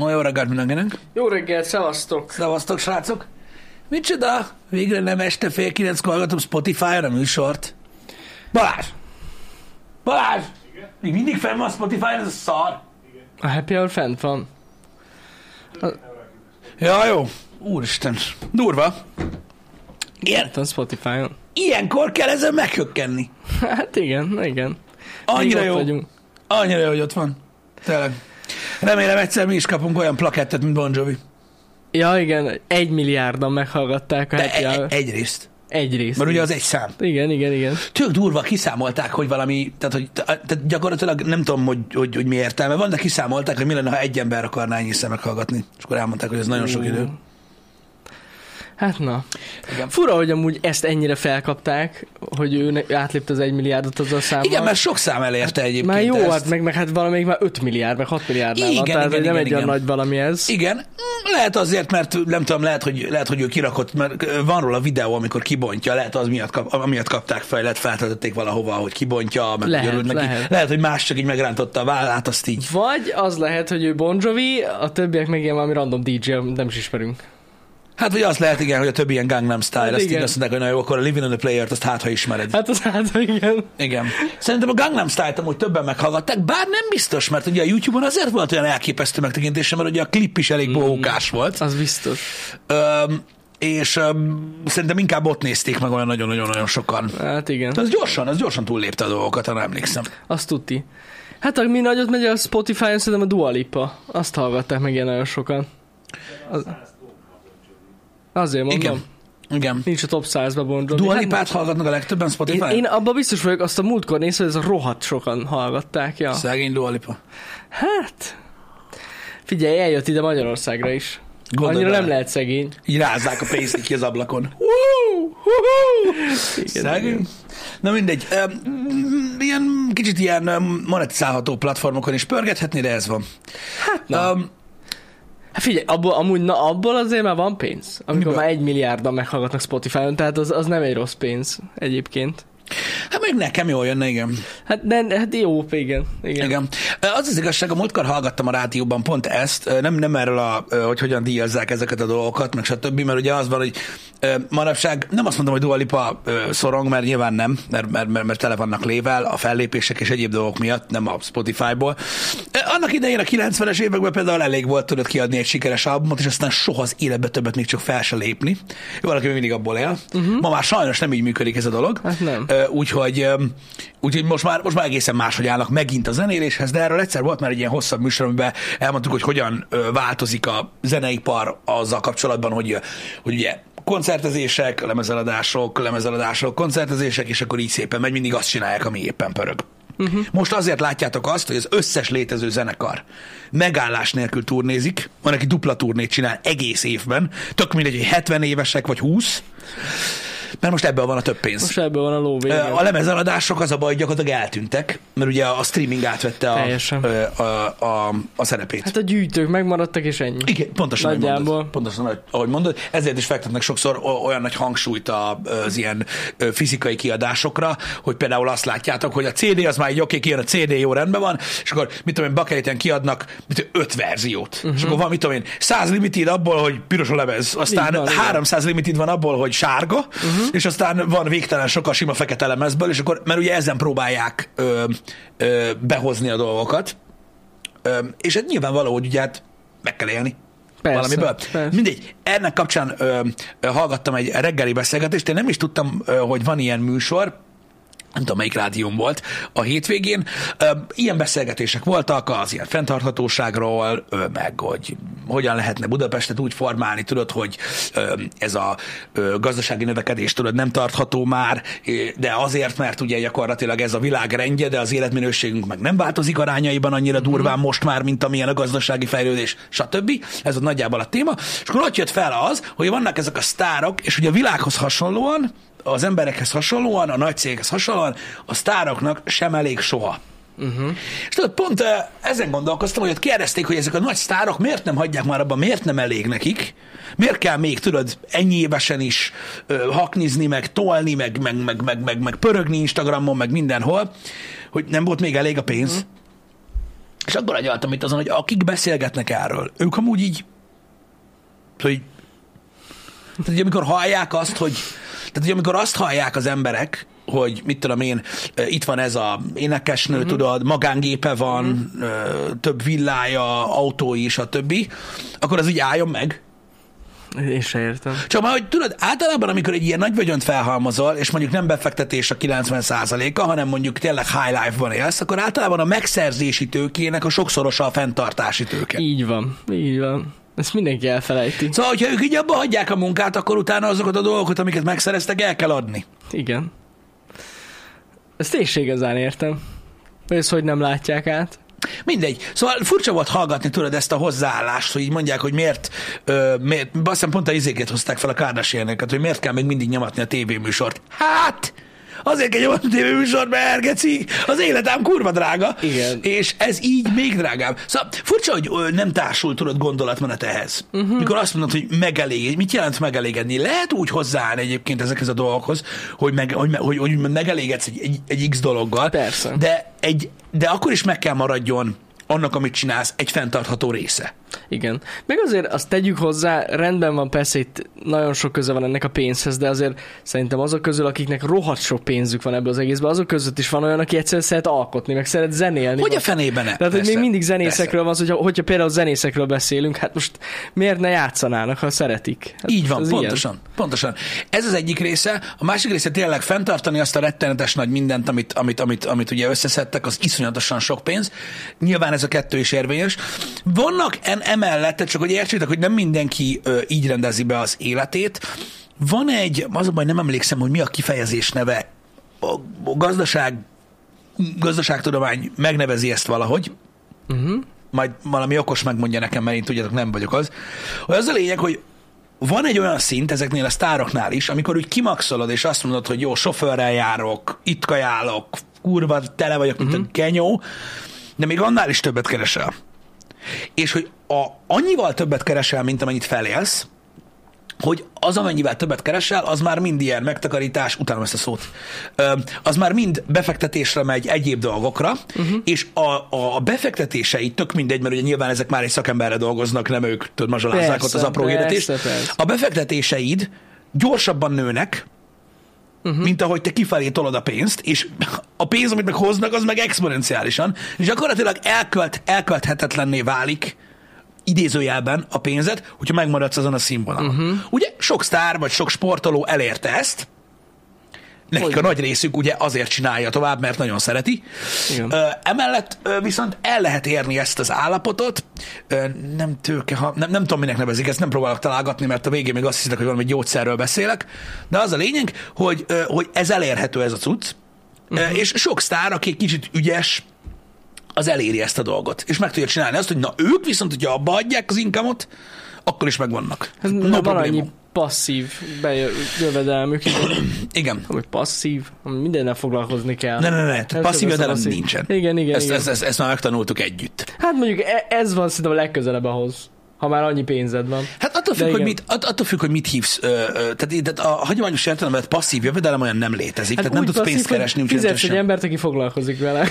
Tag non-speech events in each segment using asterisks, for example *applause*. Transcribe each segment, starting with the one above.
Ó, jó reggelt mindenkinek. Jó reggelt, szevasztok! Szevasztok, srácok. Micsoda? Végre nem este fél kilenc hallgatom Spotify-ra a műsort. Balázs! Balázs! Még mindig fenn van a Spotify-ra, ez a szar. A happy hour fent van. Ja, jó. Úristen. Durva. Ilyen, Fent van Spotify-on. ilyenkor kell ezen meghökkenni. Hát igen, igen. Annyira Még jó. vagyunk. Annyira jó, hogy ott van. Tényleg. Remélem egyszer mi is kapunk olyan plakettet, mint Bon Jovi. Ja, igen, egy milliárdan meghallgatták a De happy e- hour. egyrészt. Egy rész. Mert ugye az egy szám. Igen, igen, igen. Tök durva, kiszámolták, hogy valami, tehát, hogy, tehát gyakorlatilag nem tudom, hogy, hogy, hogy mi értelme van, de kiszámolták, hogy mi lenne, ha egy ember akarná ennyiszer meghallgatni. És akkor elmondták, hogy ez nagyon sok idő. Hát na. Igen. Fura, hogy amúgy ezt ennyire felkapták, hogy ő átlépte az egy milliárdot azzal a számmal. Igen, mert sok szám elérte egyébként már jó, ezt. hát meg, meg hát valamelyik már 5 milliárd, meg 6 milliárd van, Igen, tehát igen, nem igen, egy igen. nagy valami ez. Igen, Mm, lehet azért, mert nem tudom, lehet, hogy, lehet, hogy ő kirakott, mert van róla videó, amikor kibontja, lehet az miatt, kap, amiatt kapták fel, lehet feltöltötték valahova, hogy kibontja, meg Lehet, neki. lehet. lehet, hogy más csak így megrántotta a vállát, azt így. Vagy az lehet, hogy ő Bon Jovi, a többiek meg ilyen valami random DJ, nem is ismerünk. Hát, vagy az lehet, igen, hogy a többi ilyen Gangnam Style, Hát azt így igen. azt mondták, hogy na jó, akkor a Living on the Player-t azt hát, ha ismered. Hát az hát, igen. Igen. Szerintem a Gangnam Style-t amúgy többen meghallgatták, bár nem biztos, mert ugye a YouTube-on azért volt olyan elképesztő megtekintése, mert ugye a klip is elég bohókás volt. Az biztos. Öm, és öm, szerintem inkább ott nézték meg olyan nagyon-nagyon-nagyon sokan. Hát igen. De az gyorsan, az gyorsan túllépte a dolgokat, ha nem emlékszem. Azt tuti. Hát ami nagyot megy a Spotify-on, szerintem a Dua Lipa. Azt hallgatták meg ilyen nagyon sokan. Az... Azért mondom. Igen. Igen. Nincs a top 100-ban Bon Jovi. Dua Hát hallgatnak a legtöbben Spotify? én, én abban biztos vagyok, azt a múltkor néztem, hogy ez a rohadt sokan hallgatták. Ja. Szegény Dua Lipa. Hát... Figyelj, eljött ide Magyarországra is. Gondolj Annyira bele. nem lehet szegény. Így rázzák a pénzt ki az ablakon. *laughs* Szegény. Na mindegy. Ilyen kicsit ilyen monetizálható platformokon is pörgethetni, de ez van. Hát na. Um, Hát figyelj, abból, amúgy na, abból azért már van pénz. Amikor Miből? már egy milliárdan meghallgatnak Spotify-on, tehát az, az nem egy rossz pénz egyébként. Hát még nekem jól jönne, igen. Hát, de, hát jó, igen. igen. Igen. Az az igazság, a múltkor hallgattam a rádióban pont ezt, nem, nem erről, a, hogy hogyan díjazzák ezeket a dolgokat, meg stb., mert ugye az van, hogy manapság nem azt mondom, hogy Dua Lipa ö, szorong, mert nyilván nem, mert, mert, mert, mert tele vannak lével a fellépések és egyéb dolgok miatt, nem a Spotify-ból. Annak idején a 90-es években például elég volt tudod kiadni egy sikeres albumot, és aztán soha az életbe többet még csak fel se lépni. Valaki még mindig abból él. Uh-huh. Ma már sajnos nem így működik ez a dolog. Hát nem. Ö, Úgyhogy, úgyhogy most, már, most már egészen máshogy állnak megint a zenéléshez, de erről egyszer volt már egy ilyen hosszabb műsor, amiben elmondtuk, hogy hogyan változik a zeneipar azzal kapcsolatban, hogy, hogy ugye koncertezések, lemezeladások, lemezeladások, koncertezések, és akkor így szépen megy, mindig azt csinálják, ami éppen pörög. Uh-huh. Most azért látjátok azt, hogy az összes létező zenekar megállás nélkül turnézik, van, aki dupla turnét csinál egész évben, tök mindegy, hogy 70 évesek vagy 20, mert most ebből van a több pénz. Most ebből van a ló vége. A lemezeladások az a baj, gyakorlatilag eltűntek, mert ugye a streaming átvette a, ö, a, a, a szerepét. Hát a gyűjtők megmaradtak, és ennyi. Igen, pontosan, Nagyjából. mondod. Pontosan, ahogy- mondod. Ezért is fektetnek sokszor olyan nagy hangsúlyt a- az ilyen fizikai kiadásokra, hogy például azt látjátok, hogy a CD az már egy oké, kijön a CD, jó rendben van, és akkor mit tudom én, bakeliten kiadnak mit öt verziót. Uh-huh. És akkor van, mit tudom én, 100 limited abból, hogy piros a lemez, aztán van, igen. 300 limited van abból, hogy sárga, uh-huh. És aztán van végtelen sok a sima fekete lemezből, és akkor, mert ugye ezen próbálják ö, ö, behozni a dolgokat, ö, és hát nyilvánvaló, hogy ugye hát meg kell élni Persze, valamiből. persze. Mindegy, ennek kapcsán ö, ö, hallgattam egy reggeli beszélgetést, én nem is tudtam, ö, hogy van ilyen műsor, nem tudom, melyik rádión volt a hétvégén. Ilyen beszélgetések voltak az ilyen fenntarthatóságról, meg hogy hogyan lehetne Budapestet úgy formálni, tudod, hogy ez a gazdasági növekedés, tudod, nem tartható már, de azért, mert ugye gyakorlatilag ez a világ rendje, de az életminőségünk meg nem változik arányaiban annyira durván most már, mint amilyen a gazdasági fejlődés, stb. Ez a nagyjából a téma. És akkor ott jött fel az, hogy vannak ezek a sztárok, és ugye a világhoz hasonlóan az emberekhez hasonlóan, a nagy céghez hasonlóan, a sztároknak sem elég soha. Uh-huh. És tudod, pont eh, ezen gondolkoztam, hogy ott kérdezték, hogy ezek a nagy sztárok miért nem hagyják már abban, miért nem elég nekik, miért kell még, tudod, ennyi évesen is ö, haknizni, meg tolni, meg, meg, meg, meg, meg, meg pörögni Instagramon, meg mindenhol, hogy nem volt még elég a pénz. Uh-huh. És akkor agyaltam itt azon, hogy akik beszélgetnek erről, ők amúgy így, hogy tehát, amikor hallják azt, hogy tehát, hogy amikor azt hallják az emberek, hogy mit tudom én, itt van ez a énekesnő, uh-huh. tudod, magángépe van, uh-huh. több villája, autói és a többi, akkor az így álljon meg. Én se értem. Csak már, hogy tudod, általában, amikor egy ilyen nagy vagyont felhalmozol, és mondjuk nem befektetés a 90%-a, hanem mondjuk tényleg high life-ban élsz, akkor általában a megszerzési tőkének a sokszorosa a fenntartási tőke. Így van, így van. Ezt mindenki elfelejti. Szóval, hogyha ők így abba hagyják a munkát, akkor utána azokat a dolgokat, amiket megszereztek, el kell adni. Igen. Ezt én igazán értem. Ezt hogy nem látják át. Mindegy. Szóval furcsa volt hallgatni tudod ezt a hozzáállást, hogy így mondják, hogy miért, ö, miért azt hiszem pont a izéket hozták fel a kardashian hogy miért kell még mindig nyomatni a tévéműsort. Hát, Azért kell nyomatni tévéműsor, mert geci, az életem kurva drága. Igen. És ez így még drágább. Szóval furcsa, hogy nem társul tudod gondolatmenet ehhez. Uh-huh. Mikor azt mondod, hogy megelégedj. Mit jelent megelégedni? Lehet úgy hozzáállni egyébként ezekhez a dolgokhoz, hogy, meg, hogy, hogy, hogy megelégedsz egy, egy, egy X dologgal. Persze. De, egy, de akkor is meg kell maradjon annak, amit csinálsz, egy fenntartható része. Igen. Meg azért azt tegyük hozzá, rendben van, persze itt nagyon sok köze van ennek a pénzhez, de azért szerintem azok közül, akiknek rohadt sok pénzük van ebből az egészben, azok között is van olyan, aki egyszerűen szeret alkotni, meg szeret zenélni. Hogy a fenében ne? Tehát, hogy még mindig zenészekről van, hogyha, hogyha például zenészekről beszélünk, hát most miért ne játszanának, ha szeretik? Hát Így van, pontosan, ilyen. pontosan. Ez az egyik része. A másik része tényleg fenntartani azt a rettenetes nagy mindent, amit, amit, amit, amit ugye összeszedtek, az iszonyatosan sok pénz. Nyilván ez a kettő is érvényes. Vannak en, emellett, csak hogy értsétek, hogy nem mindenki ö, így rendezi be az életét. Van egy, az a baj, nem emlékszem, hogy mi a kifejezés neve. A, a gazdaság, gazdaságtudomány megnevezi ezt valahogy. Uh-huh. Majd valami okos megmondja nekem, mert én tudjátok, nem vagyok az. Hogy az a lényeg, hogy van egy olyan szint ezeknél a sztároknál is, amikor úgy kimaxolod, és azt mondod, hogy jó, sofőrrel járok, itt kajálok, kurva, tele vagyok, mint uh-huh. a kenyó, de még annál is többet keresel. És hogy a, annyival többet keresel, mint amennyit felélsz, hogy az, amennyivel többet keresel, az már mind ilyen megtakarítás, utána ezt a szót, az már mind befektetésre megy egyéb dolgokra, uh-huh. és a, a befektetései tök mindegy, mert ugye nyilván ezek már egy szakemberre dolgoznak, nem ők tudod, mazsolázzák ott az apró hirdetést. A befektetéseid gyorsabban nőnek, uh-huh. mint ahogy te kifelé tolod a pénzt, és a pénz, amit meg hoznak, az meg exponenciálisan, és gyakorlatilag elkölt, elkölthetetlenné válik idézőjelben a pénzet, hogyha megmaradsz azon a színvonalon. Uh-huh. Ugye sok sztár vagy sok sportoló elérte ezt, Nekik a nagy részük ugye azért csinálja tovább, mert nagyon szereti. Igen. Emellett viszont el lehet érni ezt az állapotot, nem tőke, ha, nem, nem tudom, minek nevezik, ezt nem próbálok találgatni, mert a végén még azt hiszitek, hogy valami gyógyszerről beszélek, de az a lényeg, hogy, hogy ez elérhető ez a cucc, uh-huh. és sok sztár, aki kicsit ügyes, az eléri ezt a dolgot, és meg tudja csinálni azt, hogy na ők viszont, hogyha abba adják az inkamot, akkor is megvannak. Ez no van annyi passzív jövedelmük. igen. Ami passzív, ami mindennel foglalkozni kell. Ne, ne, ne, ne. passzív jövedelem nincsen. Igen, igen, ezt, igen. Ezt, ezt, ezt már megtanultuk együtt. Hát mondjuk e- ez van szerintem a legközelebb ahhoz ha már annyi pénzed van. Hát attól függ, hogy mit, att, attól függ, hogy mit hívsz. Ö, ö, tehát, tehát a hagyományos értelemben passzív jövedelem olyan nem létezik. Hát tehát nem tudsz pénzt keresni. Fizetsz egy embert, aki foglalkozik vele. *laughs*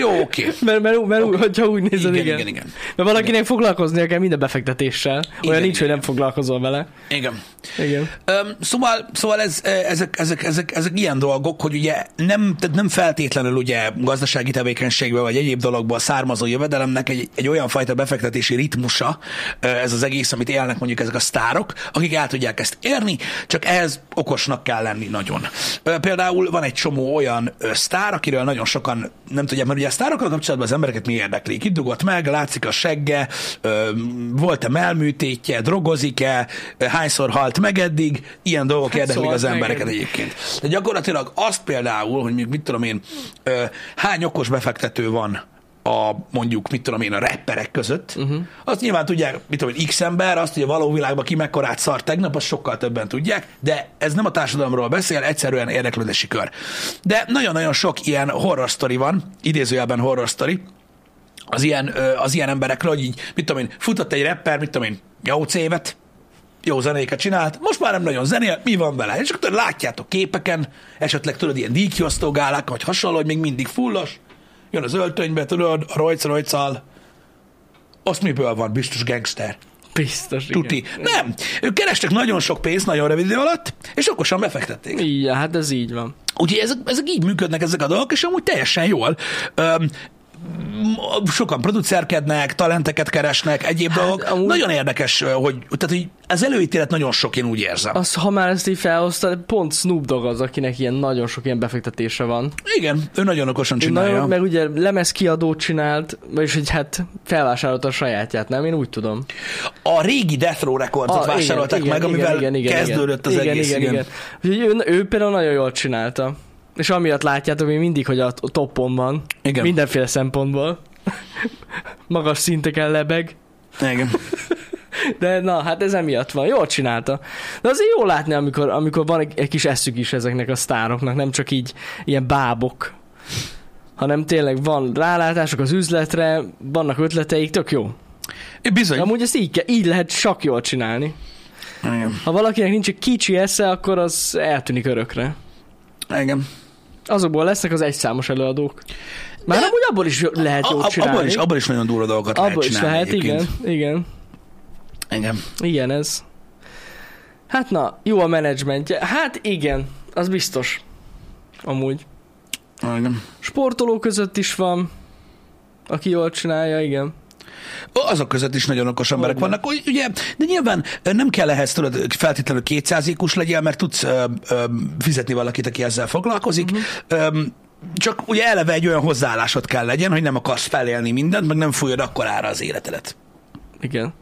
Jó, oké. Okay. Mert, mert, mert okay. hogyha úgy nézed, igen. Igen, igen. igen. Mert valakinek igen. foglalkoznia kell minden befektetéssel. Olyan igen, nincs, igen. hogy nem foglalkozol vele. Igen. Igen. Um, szóval, szóval ez, ezek, ezek, ezek, ezek, ilyen dolgok, hogy ugye nem, tehát nem feltétlenül ugye gazdasági tevékenységből vagy egyéb dologból származó jövedelemnek egy, egy olyan fajta befektetési ritmusa, ez az egész, amit élnek mondjuk ezek a sztárok, akik el tudják ezt érni, csak ehhez okosnak kell lenni nagyon. Például van egy csomó olyan sztár, akiről nagyon sokan nem tudják, mert ugye a sztárokkal kapcsolatban az embereket mi érdekli? Itt dugott meg, látszik a segge, volt-e melműtétje, drogozik-e, hányszor halt meg eddig, ilyen dolgok hát érdeklik az embereket meg. egyébként. De gyakorlatilag azt például, hogy mit tudom én, hány okos befektető van a mondjuk, mit tudom én, a rapperek között, uh-huh. azt nyilván tudják, mit tudom én, x ember, azt, hogy a való világban ki mekkorát szart tegnap, azt sokkal többen tudják, de ez nem a társadalomról beszél, egyszerűen érdeklődési kör. De nagyon-nagyon sok ilyen horror story van, idézőjelben horror story, az ilyen, az ilyen emberekről, hogy így, mit tudom én, futott egy rapper, mit tudom én, 8 évet, jó zenéket csinált, most már nem nagyon zenél, mi van vele? És akkor látjátok képeken, esetleg tudod, ilyen díjkiosztó gálák, vagy hasonló, hogy még mindig fullos, jön az öltönybe, tudod, a rojc rojcal. Azt miből van? Biztos gangster. Biztos, igen. Tuti. Nem. Ők kerestek nagyon sok pénzt nagyon rövid idő alatt, és okosan befektették. Igen, hát ez így van. Úgyhogy ezek, ezek így működnek ezek a dolgok, és amúgy teljesen jól. Öm, sokan producerkednek, talenteket keresnek, egyéb hát, dolgok. amúgy- Nagyon érdekes, hogy, tehát, hogy az előítélet nagyon sok, én úgy érzem. Az, ha már ezt így felhoztad, pont Snoop Dogg az, akinek ilyen nagyon sok ilyen befektetése van. Igen, ő nagyon okosan Ő csinálja. Nagyon, meg ugye lemezkiadót csinált, vagyis hogy hát felvásárolta a sajátját, nem? Én úgy tudom. A régi Death Row rekordot Ah, vásárolták meg, amivel kezdődött az igen, egész. Igen, igen. Úgyhogy ő, ő például nagyon jól csinálta. És amiatt látjátok még mindig, hogy a toppon van. Igen. Mindenféle szempontból. Magas szinteken lebeg. igen. *laughs* De na, hát ez emiatt van. Jól csinálta. De azért jó látni, amikor, amikor van egy, egy kis eszük is ezeknek a sztároknak, nem csak így ilyen bábok, hanem tényleg van rálátások az üzletre, vannak ötleteik, tök jó. Bizony. Amúgy ezt így, így lehet csak jól csinálni. Igen. Ha valakinek nincs egy kicsi esze, akkor az eltűnik örökre. Igen. Azokból lesznek az egyszámos előadók. Már De- amúgy abból is lehet A, jót csinálni. abban, is, abban is nagyon durva dolgokat lehet abból is csinálni lehet, egyébként. igen, igen. Igen. Igen, ez. Hát na, jó a menedzsmentje. Hát igen, az biztos. Amúgy. igen. Sportoló között is van, aki jól csinálja, igen. Azok között is nagyon okos emberek Hogyne. vannak, ugye, de nyilván ö, nem kell ehhez tudod, feltétlenül 200 IQ-s legyél, mert tudsz ö, ö, fizetni valakit, aki ezzel foglalkozik. Uh-huh. Csak ugye eleve egy olyan hozzáállásod kell legyen, hogy nem akarsz felélni mindent, meg nem fújod akkorára az életedet. Igen.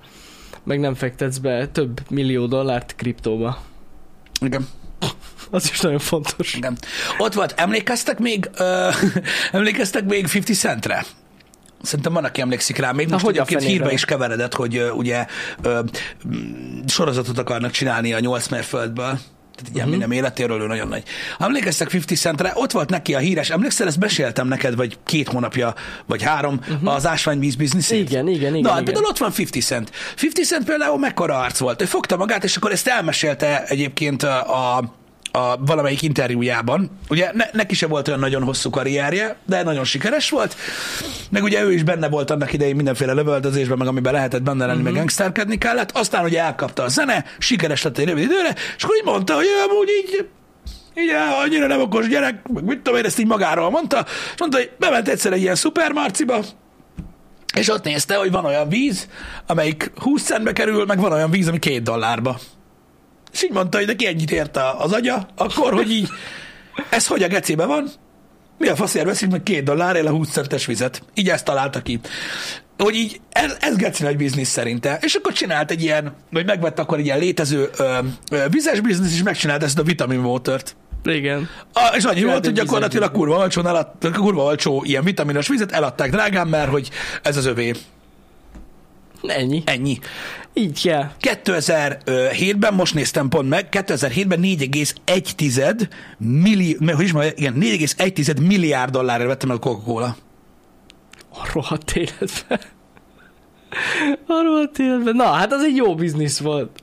Meg nem fektetsz be több millió dollárt kriptóba. Igen. Az is nagyon fontos. Igen. Ott volt, emlékeztek még, ö, *laughs* emlékeztek még 50 Centre? Szerintem van, aki emlékszik rá. Még Na, most hogy a egyébként fenében? hírbe is keveredett, hogy ö, ugye m, sorozatot akarnak csinálni a 8 mérföldből. Tehát Mhm. ilyen uh-huh. minden életéről ő nagyon nagy. Emlékeztek 50 Centre, ott volt neki a híres, emlékszel, ezt beséltem neked, vagy két hónapja, vagy három, uh-huh. az ásványvíz bizniszét? Mhm. Igen, igen, igen, Na, igen. például ott van 50 Cent. 50 Cent például mekkora arc volt. Ő fogta magát, és akkor ezt elmesélte egyébként a, a a valamelyik interjújában. Ugye ne, neki se volt olyan nagyon hosszú karrierje, de nagyon sikeres volt. Meg ugye ő is benne volt annak idején mindenféle lövöldözésben, meg amiben lehetett benne lenni, uh-huh. meg gangsterkedni kellett. Aztán ugye elkapta a zene, sikeres lett egy rövid időre, és akkor így mondta, hogy ő amúgy így így annyira nem okos gyerek, meg mit tudom én, ezt így magáról mondta, és mondta, hogy bement egyszer egy ilyen szupermarciba, és ott nézte, hogy van olyan víz, amelyik 20 centbe kerül, meg van olyan víz, ami két dollárba. És így mondta, hogy neki ennyit ért a- az agya, akkor, hogy így, ez hogy a gecébe van? Mi a faszért veszik meg két dollárért a 20 centes vizet? Így ezt találta ki. Hogy így, ez, ez geci nagy biznisz szerinte. És akkor csinált egy ilyen, vagy megvett akkor egy ilyen létező ö, ö, vizes biznisz, és megcsinált ezt a vitamin watert. Igen. A, és annyi volt, hogy gyakorlatilag kurva olcsón eladt, kurva olcsó ilyen vitaminos vizet eladták drágán, mert hogy ez az övé. Ennyi. Ennyi. Így kell. 2007-ben, most néztem pont meg, 2007-ben 4,1 milli, hogy is mondja, igen, 4,1 milliárd dollárra vettem meg a Coca-Cola. A rohadt életben. A rohadt életben. Na, hát az egy jó biznisz volt.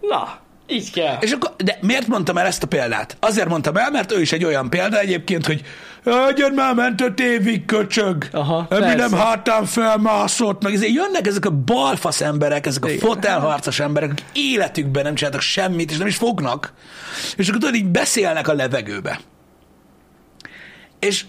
Na, így kell. És akkor, de miért mondtam el ezt a példát? Azért mondtam el, mert ő is egy olyan példa egyébként, hogy Jön már ment öt évig, köcsög. Aha, Mi persze. nem hátán felmászott, meg ezért jönnek ezek a balfasz emberek, ezek a Igen. fotelharcos emberek, akik életükben nem csináltak semmit, és nem is fognak. És akkor tudod, így beszélnek a levegőbe. És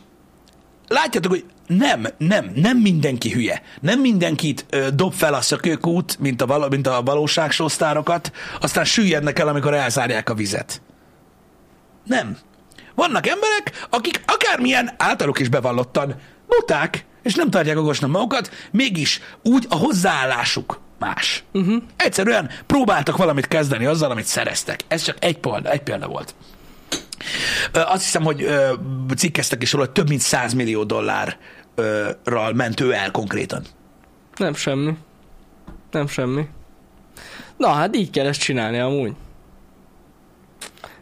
látjátok, hogy nem, nem, nem mindenki hülye. Nem mindenkit ö, dob fel a szökőkút, mint a, val- mint a valóságsósztárokat, aztán süllyednek el, amikor elzárják a vizet. Nem. Vannak emberek, akik akármilyen általuk is bevallottan buták, és nem tartják okosnak magukat, mégis úgy a hozzáállásuk más. Uh-huh. Egyszerűen próbáltak valamit kezdeni azzal, amit szereztek. Ez csak egy példa, egy példa volt. Azt hiszem, hogy cikkeztek is róla, hogy több mint 100 millió dollárral ment ő el konkrétan. Nem semmi. Nem semmi. Na, hát így kell ezt csinálni amúgy.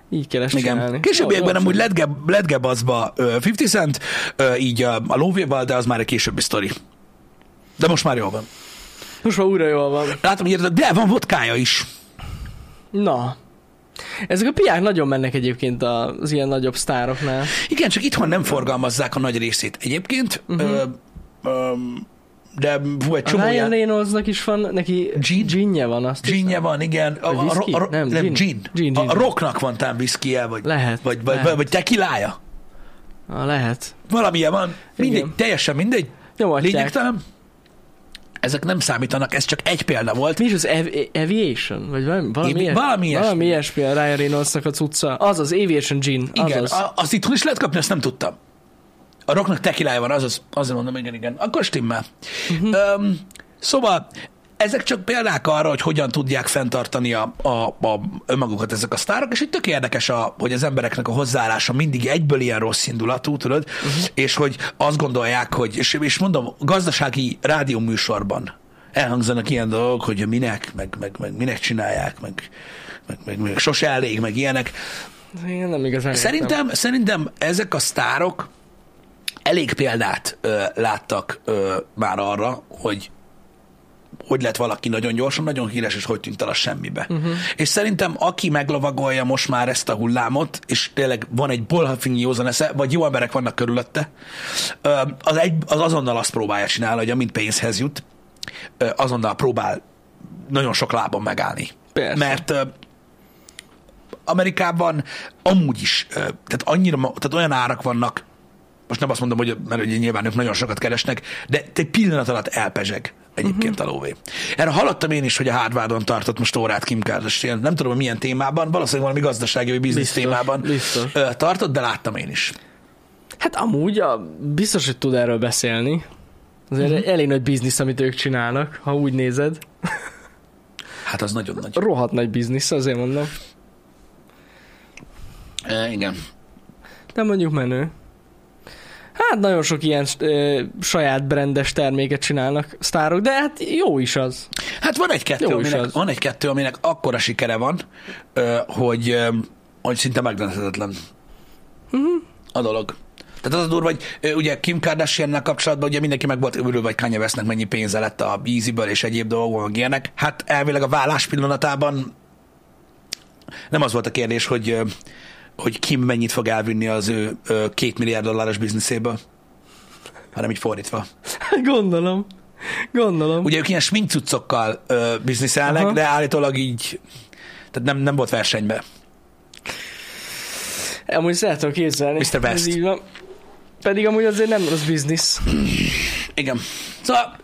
Így kell ezt csinálni. Igen. Későbbiekben Jó, jó, amúgy letge, letgebaszba ö, 50 Cent, így a, a lóvéval, de az már egy későbbi sztori. De most már jól van. Most már újra jól van. Látom, hogy de van vodkája is. Na, Ezek a piák nagyon mennek egyébként az ilyen nagyobb sztároknál. Igen, csak itthon nem forgalmazzák a nagy részét. Egyébként, uh-huh. ö, ö, de fú, egy A csomó Ryan ilyen... Reynoldsnak is van, neki Gin? ginje van, azt Ginje van, igen. A, a, a, a, Nem, nem, gin. gin. Gin, A, gin. a rocknak van talán whisky vagy, Lehet, vagy, vagy, lehet. vagy, vagy tequilája. Ah, lehet. Valamilyen van. Mindegy, Igen. teljesen mindegy. Nyomatják. Lényegtelen. Ezek nem számítanak, ez csak egy példa volt. Mi is az Av- Aviation? Vagy valami, valami, ilyes- valami ilyesmi. valami ilyesmi a Ryan Reynoldsnak a cucca. Az az Aviation Gin. Igen, az. a, azt itthon is lehet kapni, azt nem tudtam. A rocknak tekilája van, azaz, azért mondom, igen, igen. Akkor stimmel. Uh-huh. Um, szóval ezek csak példák arra, hogy hogyan tudják fenntartani a, a, a önmagukat ezek a sztárok, és itt tök érdekes, a, hogy az embereknek a hozzáállása mindig egyből ilyen rossz indulatú, tudod, uh-huh. és hogy azt gondolják, hogy, és, és mondom, gazdasági rádióműsorban elhangzanak ilyen dolgok, hogy minek, meg, meg, meg minek csinálják, meg, meg, meg, meg sose elég, meg ilyenek. Én nem igazán értem. Szerintem, szerintem ezek a sztárok elég példát ö, láttak ö, már arra, hogy hogy lett valaki nagyon gyorsan, nagyon híres, és hogy tűnt el a semmibe. Uh-huh. És szerintem aki meglovagolja most már ezt a hullámot, és tényleg van egy bolhafingi józan esze, vagy jó emberek vannak körülötte, az, egy, az azonnal azt próbálja csinálni, hogy amint pénzhez jut, azonnal próbál nagyon sok lábon megállni. Persze. Mert Amerikában amúgy is, tehát annyira, tehát olyan árak vannak, most nem azt mondom, hogy mert ugye nyilván ők nagyon sokat keresnek, de egy pillanat alatt elpezseg egyébként uh-huh. a lóvé. Erre hallottam én is, hogy a Harvardon tartott most órát Kim Kardashian. Nem tudom, milyen témában, valószínűleg valami gazdasági vagy biznisz Biztos, témában biztos. tartott, de láttam én is. Hát amúgy a, biztos, hogy tud erről beszélni. Azért Mhm. uh-huh. elég nagy biznisz, amit ők csinálnak, ha úgy nézed. Hát az nagyon nagy. Rohadt nagy biznisz, azért mondom. E, igen. De mondjuk menő. Hát nagyon sok ilyen ö, saját brendes terméket csinálnak sztárok, de hát jó is az. Hát van egy-kettő, Jó is aminek, az. van egy-kettő, aminek akkora sikere van, ö, hogy, ö, hogy szinte megdönthetetlen Mhm. a dolog. Tehát az a durva, hogy ugye Kim kardashian kapcsolatban ugye mindenki meg volt örülve, hogy Kanye Westnek mennyi pénze lett a Yeezyből és egyéb dolgok, meg ilyenek. Hát elvileg a vállás pillanatában nem az volt a kérdés, hogy, hogy Kim mennyit fog elvinni az ő két milliárd dolláros bizniszéből, hanem így fordítva. *laughs* Gondolom. Gondolom. Ugye ők ilyen sminkcuccokkal bizniszelnek, Aha. de állítólag így, tehát nem, nem volt versenybe. Amúgy el tudom képzelni. Mr. West. Ez így van. Pedig amúgy azért nem rossz biznisz. Igen. Szóval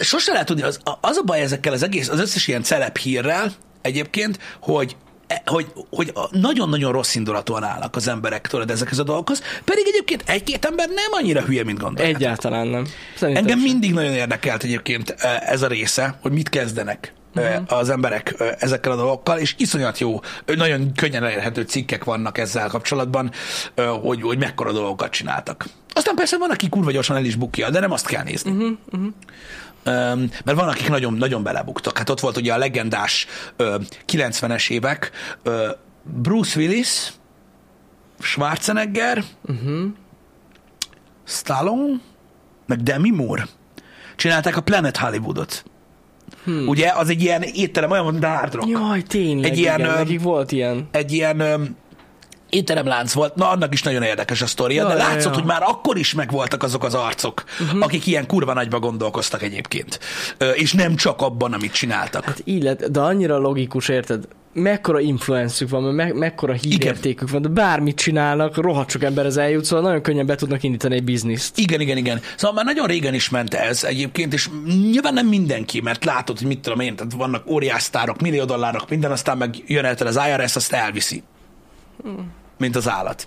sose lehet tudni, az, az a baj ezekkel az egész, az összes ilyen celeb hírrel egyébként, hogy hogy, hogy a- nagyon-nagyon rossz indulatúan állnak az emberek tudod ezekhez a dolgokhoz, pedig egyébként egy-két ember nem annyira hülye, mint gondolják. Egyáltalán nem. Szerintem Engem sem. mindig nagyon érdekelt egyébként eh, ez a része, hogy mit kezdenek uh-huh. az emberek ezekkel a dolgokkal, és iszonyat jó, nagyon könnyen elérhető cikkek vannak ezzel kapcsolatban, hogy, hogy mekkora dolgokat csináltak. Aztán persze van, aki kurva gyorsan el is bukja, de nem azt kell nézni. Uh-huh, uh-huh. Um, mert van, akik nagyon, nagyon belebuktak. Hát ott volt ugye a legendás ö, 90-es évek ö, Bruce Willis, Schwarzenegger, uh-huh. Stallone, meg Demi Moore csinálták a Planet Hollywoodot. Hmm. Ugye, az egy ilyen étterem, olyan, mint a Hard Rock. Jaj, tényleg. Egy ilyen, igen, ö, volt ilyen. Egy ilyen étteremlánc volt, na annak is nagyon érdekes a sztoria, Ja, de látszott, ja. hogy már akkor is megvoltak azok az arcok, uh-huh. akik ilyen kurva nagyba gondolkoztak egyébként. Ö, és nem csak abban, amit csináltak. Hát így lett, de annyira logikus, érted? Mekkora influencük van, me- mekkora hírértékük van, de bármit csinálnak, rohadt sok emberhez eljut, szóval nagyon könnyen be tudnak indítani egy bizniszt. Igen, igen, igen. Szóval már nagyon régen is ment ez egyébként, és nyilván nem mindenki, mert látod, hogy mit tudom én, tehát vannak óriás sztárok, millió dollárok, minden, aztán meg jön el az IRS, azt elviszi. Mint az állat.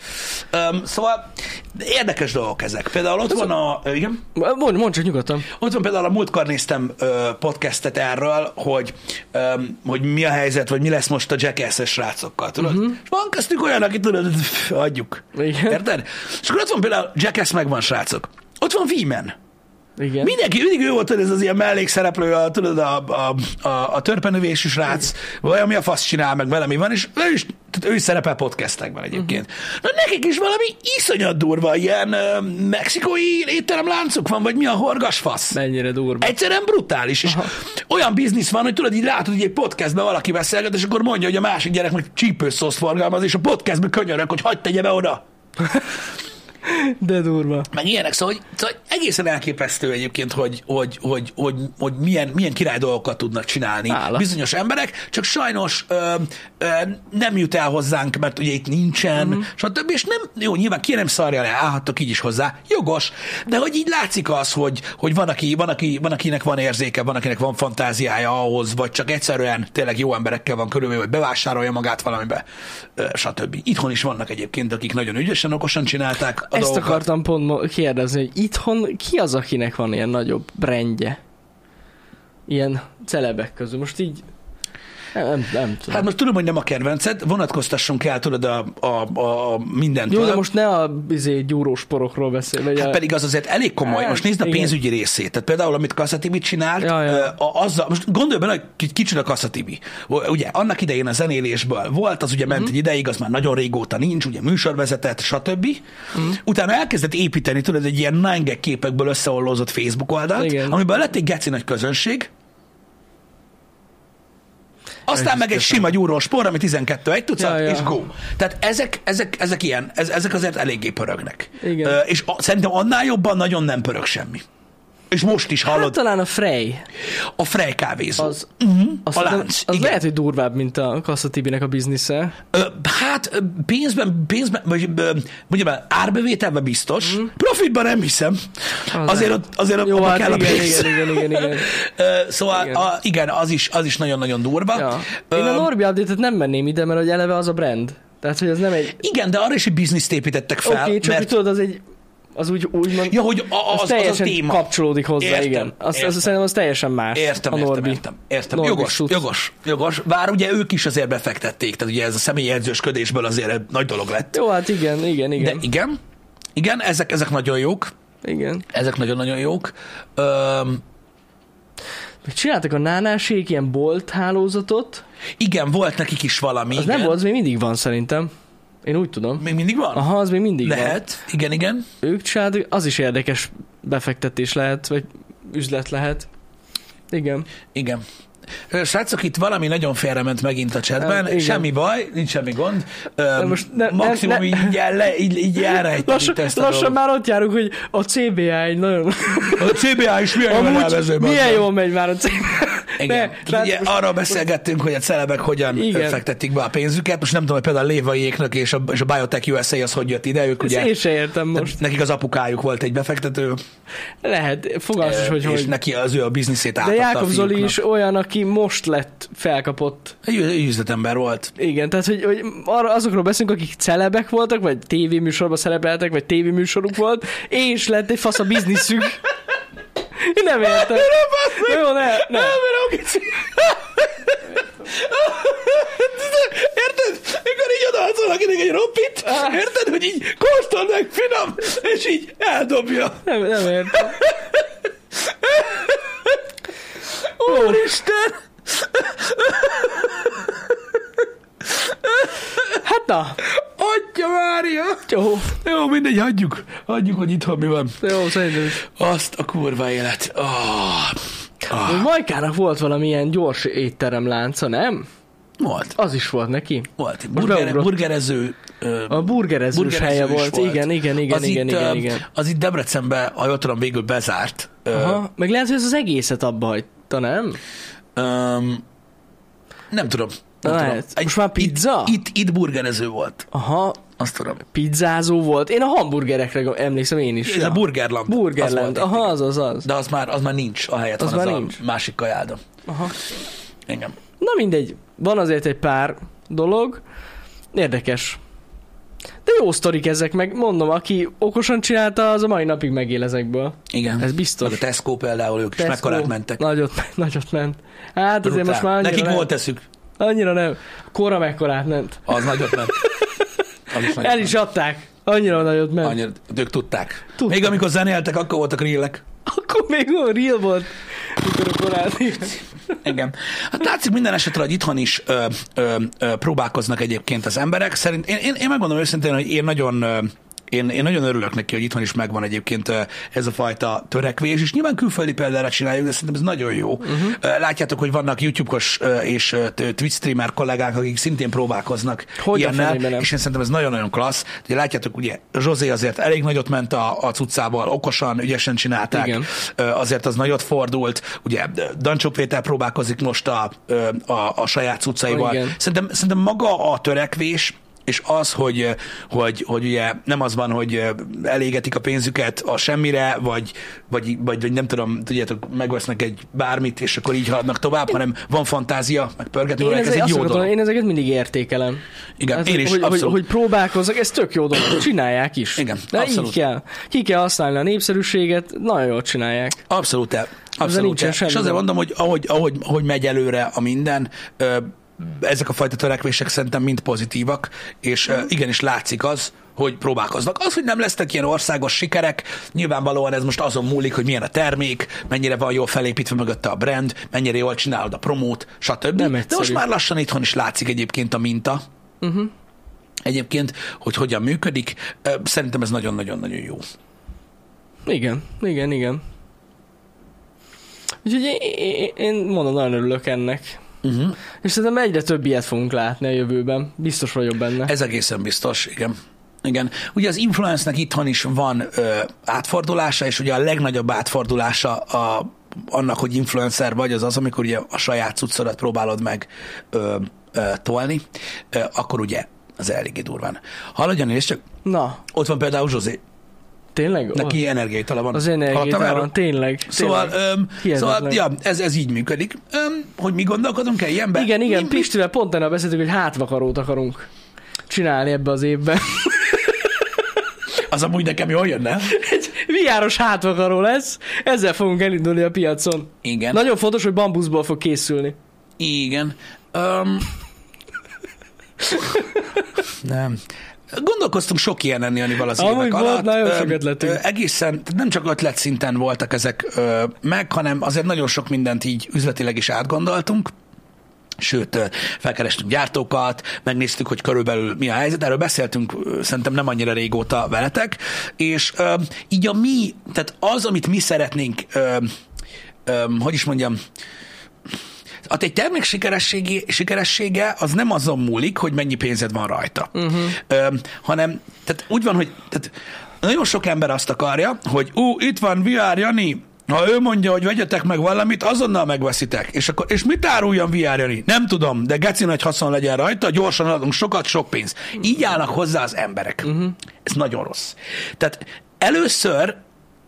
Um, szóval érdekes dolgok ezek. Például ott van a... ö, Igen? Mondj, mondd csak nyugodtan. Ott van például a múltkor néztem ö, podcastet erről, hogy, ö, hogy mi a helyzet, vagy mi lesz most a Jackass-es srácokkal, tudod? Uh-huh. És van köztük olyan, aki tudod, adjuk. Igen. Érted? És akkor ott van például Jackass megvan, srácok. Ott van V-Man. Igen. Mindenki, mindig ő volt ez az ilyen mellékszereplő, a, tudod, a, a, a, a törpenövésű srác, vagy ami a fasz csinál, meg vele mi van, és ő is, tehát ő is szerepel podcastekben egyébként. Uh-huh. Na nekik is valami iszonyat durva, ilyen ö, mexikói étteremláncok van, vagy mi a horgas fasz. Mennyire durva. Egyszerűen brutális, és olyan biznisz van, hogy tudod, így látod, hogy egy podcastben valaki beszélget, és akkor mondja, hogy a másik gyerek meg csípőszósz forgalmaz, és a podcastben könyörök, hogy hagyd tegye be oda. *laughs* De durva. Meg ilyenek, szóval, hogy, szóval egészen elképesztő egyébként, hogy, hogy, hogy, hogy, hogy milyen, milyen király dolgokat tudnak csinálni Állat. bizonyos emberek, csak sajnos ö, ö, nem jut el hozzánk, mert ugye itt nincsen, mm-hmm. stb. És nem, jó, nyilván ki nem szarja le, állhattok így is hozzá, jogos, de hogy így látszik az, hogy, hogy van, aki, van, aki, van, akinek van érzéke, van, akinek van fantáziája ahhoz, vagy csak egyszerűen tényleg jó emberekkel van körülbelül, hogy bevásárolja magát valamibe, ö, stb. Itthon is vannak egyébként, akik nagyon ügyesen, okosan csinálták Ezt dolgokat. akartam pont kérdezni, hogy itthon ki az, akinek van ilyen nagyobb brandje? Ilyen celebek közül. Most így nem, nem, tudom. Hát most tudom, hogy nem a kedvenced, vonatkoztassunk el, tudod, a, a, a mindent. Jó, de most ne a izé, gyúrós porokról beszél. Vagy Hát a... pedig az azért elég komoly. Hát, Most nézd a igen. pénzügyi részét. Tehát például, amit Kasszatibi csinált, Ja, ja. a- azzal, most gondolj bele, hogy ki- kicsoda Kasszatibi. Ugye, annak idején a zenélésből volt, az ugye ment Mhm. egy ideig, az már nagyon régóta nincs, ugye műsorvezetett, stb. Mhm. Utána elkezdett építeni, tudod, egy ilyen 9 képekből összeollózott Facebook oldalt, Igen. amiből lett egy geci nagy közönség, aztán meg egy sima gyúrós por, ami 12 egy tucat, Ja, ja. és go. Tehát ezek, ezek, ezek ilyen, ez, ezek azért eléggé pörögnek. Igen. És a, szerintem annál jobban nagyon nem pörög semmi. És most is Hát hallod, talán a Frey. a Frey kávézó. Az, uh-huh. az, A lánc. az igen. lehet, hogy durvább, mint a Kassa Tibinek a biznisze. Ö, hát pénzben, pénzben, vagy mondjam el, árbevételben biztos, profitban nem hiszem. Az azért ott, azért Jó, abba hát kell a igen, pénz. igen, igen, igen, igen. *laughs* Szóval Igen. a, igen az, is, az is nagyon-nagyon durva. Ja. Én a Norbi update nem menném ide, mert hogy eleve az a brand. Tehát, hogy ez nem egy... igen, de arra is egy bizniszt építettek Oké, fel, okay, csak mert... tudod, az egy... Az úgy, úgy mond, Ja, hogy az, az, az a teljesen téma. kapcsolódik hozzá, Értem, igen. Azt, értem. azt szerintem az teljesen más. Értem, a értem, Norbi. értem, értem. Norbi Jogos, jogos, jogos. Bár ugye ők is azért befektették, tehát ugye ez a személyi edzősködésből azért nagy dolog lett. Jó, hát igen, igen, De igen. igen, igen, ezek, ezek nagyon jók, igen. ezek nagyon-nagyon jók. Öm, Csináltak a nánásék ilyen bolt hálózatot. igen, volt nekik is valami. Az igen. nem volt, az még mindig van szerintem. Én úgy tudom. Még mindig van? Aha, az még mindig van. Lehet, igen, igen. Ők csináltak, az is érdekes befektetés lehet, vagy üzlet lehet. Igen. Igen. Srácok, itt valami nagyon félrement megint a chatben. Igen. Semmi baj, nincs semmi gond. Öm, most ne- ne- maximum ne- így, el, le, így, így elrejteni *laughs* Lassan, itt ezt a lassan már ott járunk, hogy a CBA egy nagyon... A CBA is milyen jól elvező. Amúgy milyen jól megy már a CBA. Igen. Ne, Ne, ugye most- arról beszélgettünk, hogy a celebek hogyan Igen. Fektetik be a pénzüket. Most nem tudom, hogy például a Lévaiéknak és a, és a Biotech USA az hogy jött ide. Ők Ezt ugye, én se értem most. nekik az apukájuk volt egy befektető, Lehet, fogalmas hogy és hogy. neki az ő a bizniszét De átadta Jákob a Zoli is olyan, aki most lett felkapott. Egy, egy üzletember volt. Igen, tehát hogy, hogy arra azokról beszélünk, akik celebek voltak, vagy tévéműsorban szerepeltek, vagy tévéműsoruk volt, és lett egy fasz a bizniszük. Én nem értem. Jó, ne, ne. Érted? Mikor így odaadsz valakinek egy roppit, érted, hogy így kóstol meg finom, és így eldobja. Nem, nem értem. Úristen! Hát na, Adja Mária! jó, Jó, mindegy, hagyjuk. Hagyjuk, hogy itthon mi van. jó, szerintem is. Azt a kurva élet. Oh. Oh. Majkának volt valamilyen gyors étterem lánca, nem? Volt. Az is volt neki. Volt. Burger, burgerező. ö, A burgerezős burgerező helye is volt. Igen, igen, igen, az igen, itt, igen, ö, igen. Az itt Debrecenben, ha jól tudom, végül bezárt. Ö, Aha. Meg lehet, hogy ez az egészet abba hagyta, nem? öm, nem tudom. Nem Lehet. tudom. Most már pizza? Itt, itt, itt burgerező volt. Aha, Azt tudom. pizzázó volt. Én a hamburgerekre emlékszem én is. Ez a Burgerland. Az Burgerland. itt, Aha, az az az. De az már, az már nincs, a helyet Az van, már az nincs. a másik kajáda. Aha. Igen. Na mindegy, van azért egy pár dolog. Érdekes. De jó sztorik ezek, meg mondom, aki okosan csinálta, az a mai napig megél ezekből. Igen. Ez biztos. Meg a Tesco például, ők is Tesco, mekkorát mentek. Nagyot, *laughs* nagyot ment. Hát azért Brutál. most már annyira Nekik nem. volt eszük. Annyira nem. Kora mekkorát ment. Az nagyot ment. Az is nagyot El ment. is adták. Annyira nagyot ment. Annyira, ők tudták. Tudták. Még amikor zenéltek, akkor voltak rillek. Akkor még olyan real volt. Mikor a korábbi. Igen. Hát látszik minden esetre, hogy itthon is ö, ö, ö, próbálkoznak egyébként az emberek. Szerint én, én, én megmondom őszintén, hogy én nagyon ö, én, én nagyon örülök neki, hogy itthon is megvan egyébként ö, ez a fajta törekvés, és nyilván külföldi példára csináljuk, de szerintem ez nagyon jó. Uh-huh. Látjátok, hogy vannak YouTube-os ö, és Twitch streamer kollégák, akik szintén próbálkoznak Hogy ilyennel, és én szerintem ez nagyon-nagyon klassz. Ugye látjátok, ugye Zsozé azért elég nagyot ment a, a cuccával, okosan, ügyesen csinálták. Igen. Azért az nagyot fordult. Ugye Dancsó Péter próbálkozik most a, a, a saját cuccaival. Igen. Szerintem, szerintem maga a törekvés, és az, hogy, hogy, hogy ugye nem az van, hogy elégetik a pénzüket a semmire, vagy, vagy, vagy, vagy nem tudom, tudjátok, megvesznek egy bármit, és akkor így haladnak tovább, hanem van fantázia, meg pörgetni, Én, ez ezek, egy jó dolog. én ezeket mindig értékelem. Igen, Hát, én is, hogy, hogy, abszolút. hogy próbálkozzak, ez tök jó dolog. Csinálják is. Igen, De abszolút. így kell. Ki kell használni a népszerűséget, nagyon jól csinálják. Abszolút. Abszolút És azért mondom, hogy ahogy, ahogy, ahogy megy előre a minden, ezek a fajta törekvések szerintem mind pozitívak, és igenis látszik az, hogy próbálkoznak. Az, hogy nem lesznek ilyen országos sikerek, nyilvánvalóan ez most azon múlik, hogy milyen a termék, mennyire van jól felépítve mögötte a brand, mennyire jól csinálod a promót, stb. Nem De most már lassan itthon is látszik egyébként a minta. Uh-huh. Egyébként, hogy hogyan működik, szerintem ez nagyon-nagyon-nagyon jó. Igen, igen, igen. Úgyhogy én, én, én mondom, nagyon örülök ennek. Uh-huh. És szerintem egyre több ilyet fogunk látni a jövőben. Biztos vagyok benne. Ez egészen biztos, igen. Igen. Ugye az influence-nek itthon is van ö, átfordulása, és ugye a legnagyobb átfordulása a, annak, hogy influencer vagy, az az, amikor ugye a saját cuccodat próbálod meg ö, ö, tolni, ö, akkor ugye az eléggé durván. Haladjon, és csak Na, ott van például Zsozé, tényleg? neki energiaitala van. Az erről? van, tényleg. Szóval, tényleg. öm, Hihetetlen. szóval ja, ez, ez így működik. Öm, hogy mi gondolkodunk-e ilyenben? Igen, igen, Mi- Pistivel pont tegnap beszéltük, hogy hátvakarót akarunk csinálni ebbe az évben. *laughs* Az amúgy nekem jól jönne. Egy viáros hátvakaró lesz, ezzel fogunk elindulni a piacon. Igen. Nagyon fontos, hogy bambuszból fog készülni. Igen. Um, *laughs* nem. Gondolkoztunk sok ilyen enni Anival az Amúgy évek volt alatt. nagyon sok ötletünk. Egészen, nem csak ötlet szinten voltak ezek ö, meg, hanem azért nagyon sok mindent így üzletileg is átgondoltunk. Sőt, felkerestünk gyártókat, megnéztük, hogy körülbelül mi a helyzet, erről beszéltünk szerintem nem annyira régóta veletek, és ö, így a mi, tehát az, amit mi szeretnénk, ö, ö, hogy is mondjam, Hát egy termék sikeressége, sikeressége az nem azon múlik, hogy mennyi pénzed van rajta, uh-huh. Ö, hanem tehát úgy van, hogy tehát nagyon sok ember azt akarja, hogy ú, itt van VR Jani, ha ő mondja, hogy vegyetek meg valamit, azonnal megveszitek. És akkor, és mit áruljon VR Jani? Nem tudom, de geci nagy haszon legyen rajta, gyorsan adunk sokat, sok pénz. Így állnak hozzá az emberek. Uh-huh. Ez nagyon rossz. Tehát először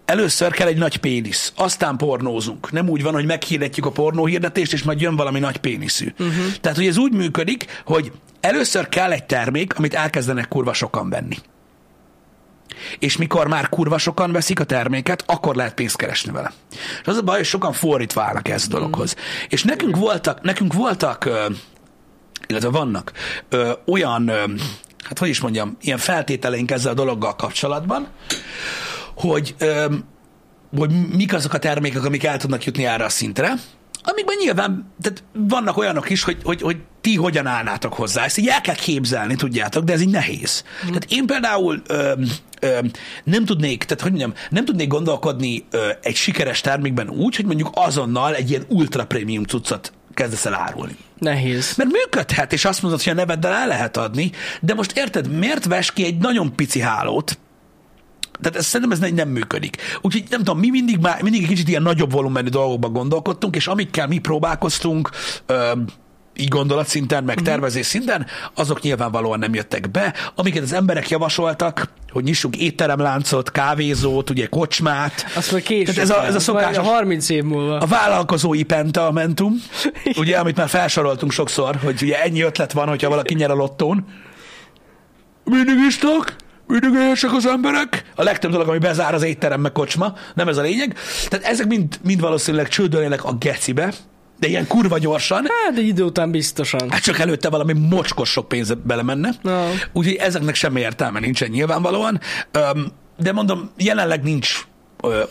Először kell egy nagy pénisz, aztán pornózunk. Nem úgy van, hogy meghirdetjük a pornóhirdetést, és majd jön valami nagy péniszű. Uh-huh. Tehát, hogy ez úgy működik, hogy először kell egy termék, amit elkezdenek kurva sokan venni. És mikor már kurva sokan veszik a terméket, akkor lehet pénzt keresni vele. És az a baj, hogy sokan fordítva állnak ez a dologhoz. És nekünk voltak, nekünk voltak, illetve vannak ö, olyan, ö, hát hogy is mondjam, ilyen feltételeink ezzel a dologgal kapcsolatban, hogy, öm, hogy mik azok a termékek, amik el tudnak jutni erre a szintre, amikben nyilván tehát vannak olyanok is, hogy, hogy, hogy ti hogyan állnátok hozzá. Ezt így el kell képzelni, tudjátok, de ez így nehéz. Mm. Tehát én például öm, öm, nem tudnék, tehát hogy mondjam, nem tudnék gondolkodni ö, egy sikeres termékben úgy, hogy mondjuk azonnal egy ilyen ultra prémium cuccot kezdesz el árulni. Nehéz. Mert működhet, és azt mondod, hogy a neveddel el lehet adni, de most érted, miért ves ki egy nagyon pici hálót, tehát ez, szerintem ez nem- működik. Úgyhogy nem tudom, mi mindig, már, mindig egy kicsit ilyen nagyobb volumenű dolgokban gondolkodtunk, és amikkel mi próbálkoztunk, ö, így gondolatszinten, meg tervezés szinten, azok nyilvánvalóan nem jöttek be. Amiket az emberek javasoltak, hogy nyissunk étteremláncot, kávézót, ugye kocsmát. Azt majd később. Tehát ez a, ez a szokásos Majd 30 év múlva. a vállalkozói pentamentum, *laughs* ugye, amit már felsoroltunk sokszor, hogy ugye ennyi ötlet van, hogyha valaki nyer a lottón. Mindig isznak, mindig éhesek az emberek. A legtöbb dolog, ami bezár az étterem, meg kocsma, nem ez a lényeg. Tehát ezek mind, mind valószínűleg csődölnének a gecibe, de ilyen kurva gyorsan, Hát egy idő után biztosan. hát csak előtte valami mocskos sok pénz belemenne. Na. Úgyhogy ezeknek semmi értelme nincsen nyilvánvalóan. De mondom, jelenleg nincs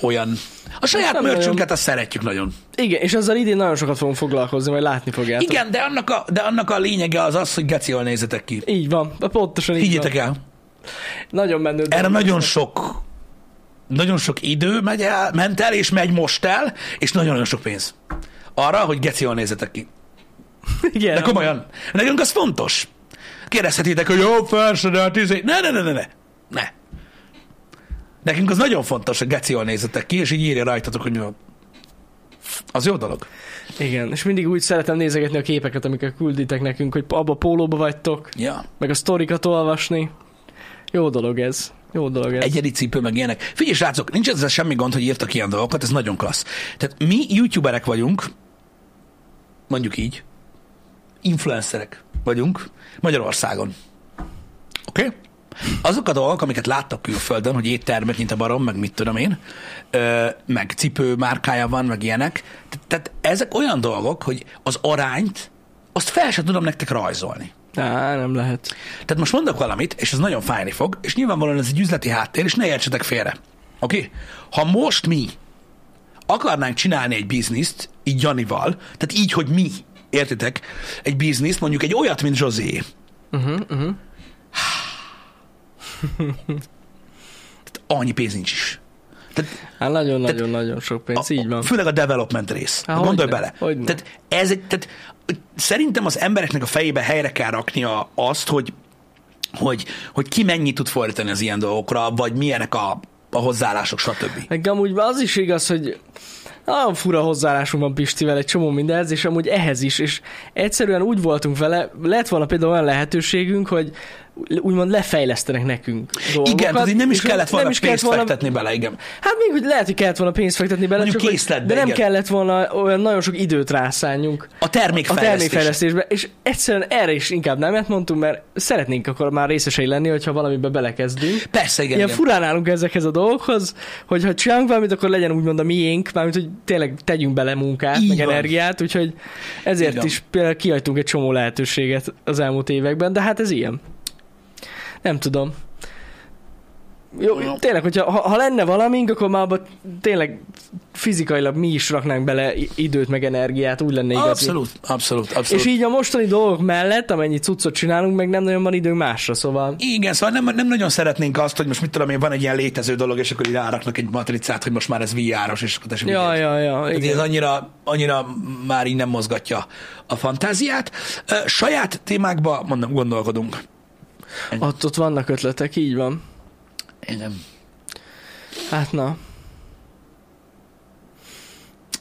olyan. A saját nem mörcsünket azt szeretjük nagyon. Igen, és azzal idén nagyon sokat fogunk foglalkozni, majd látni fogjátok. Igen, de annak a, de annak a lényege az az, hogy geci jól nézzetek ki. Így van, pontosan így Higgyétek van. el, Nagyon menő. erre dolog. nagyon sok nagyon sok idő megy el, ment el, és megy most el, és nagyon-nagyon sok pénz. Arra, hogy geci jól nézzetek ki. Igen, De komolyan, nekünk az fontos. Kérdezhetitek, hogy jó, persze, de hát izé... Ne, ne, ne, ne, ne. Ne. Nekünk az nagyon fontos, hogy geci jól nézzetek ki, és így írja rajtatok, hogy mi van. Az jó dolog. Igen, és mindig úgy szeretem nézegetni a képeket, amiket külditek nekünk, hogy abba pólóba vagytok, Ja. meg a sztorikat olvasni. Jó dolog ez. Jó dolog ez. Egyedi cipő, meg ilyenek. Figyelj, srácok, nincs ezzel semmi gond, hogy írtak ilyen dolgokat, ez nagyon klassz. Tehát mi youtuberek vagyunk, mondjuk így, influencerek vagyunk Magyarországon. Oké? Okay? Azok a dolgok, amiket láttak külföldön, hogy éttermek, mint a barom, meg mit tudom én, meg cipő márkája van, meg ilyenek. Te- Tehát ezek olyan dolgok, hogy az arányt, azt fel sem tudom nektek rajzolni. Á, nem lehet. Tehát most mondok valamit, és ez nagyon fájni fog, és nyilvánvalóan ez egy üzleti háttér, és ne értsetek félre. Oké? Okay? Ha most mi akarnánk csinálni egy bizniszt, így Janival, tehát így, hogy mi, értitek, egy bizniszt, mondjuk egy olyat, mint José. Uh-huh, uh-huh. Tehát annyi pénz nincs is. Tehát Hát nagyon-nagyon-nagyon sok pénz, így van. Főleg a development rész. Há, Gondolj hogyne, bele. hogyne. Tehát, ez egy, tehát szerintem az embereknek a fejébe helyre kell raknia azt, hogy, hogy, hogy ki mennyit tud fordítani az ilyen dolgokra, vagy milyenek a, a hozzáállások, stb. Meg amúgy az is igaz, hogy nagyon fura hozzáállásunk van Pistivel egy csomó mindenhez, és amúgy ehhez is, és egyszerűen úgy voltunk vele, lett volna például olyan lehetőségünk, hogy úgymond lefejlesztenek nekünk dolgokat. Igen, tehát nem is kellett volna nem is pénzt volna, fektetni bele, igen. Hát még hogy lehet, hogy kellett volna pénzt fektetni bele, Mondjuk csak hogy, készletbe, de nem igen. kellett volna olyan nagyon sok időt rászálljunk A a termékfejlesztés. termékfejlesztésbe, és egyszerűen erre is inkább nemet mondtunk, mert szeretnénk akkor már részesei lenni, hogyha valamibe belekezdünk. Persze, igen. Ilyen igen. furán állunk ezekhez a dolgokhoz, hogy ha csinálunk valamit, akkor legyen úgymond a miénk, mármint, hogy tényleg tegyünk bele munkát, Így meg van. energiát, úgyhogy ezért van. is például kihagytunk egy csomó lehetőséget az elmúlt években, de hát ez ilyen. Nem tudom. Jó, tényleg, hogyha ha, ha lenne valamink, akkor már abba tényleg fizikailag mi is raknánk bele időt, meg energiát, úgy lenne igazi. Abszolút, abszolút, abszolút. És így a mostani dolgok mellett, amennyi cuccot csinálunk, meg nem nagyon van időnk másra, szóval Igen, szóval nem, nem nagyon szeretnénk azt, hogy most mit tudom én, van egy ilyen létező dolog, és akkor így ráraknak egy matricát, hogy most már ez VR-os, és akkor te sem Ja, ja, ja, Tehát ez annyira, annyira már így nem mozgatja a fantáziát. Saját témákba mondom, gondolkodunk. Ott, ott vannak ötletek, így van. Igen. Hát na.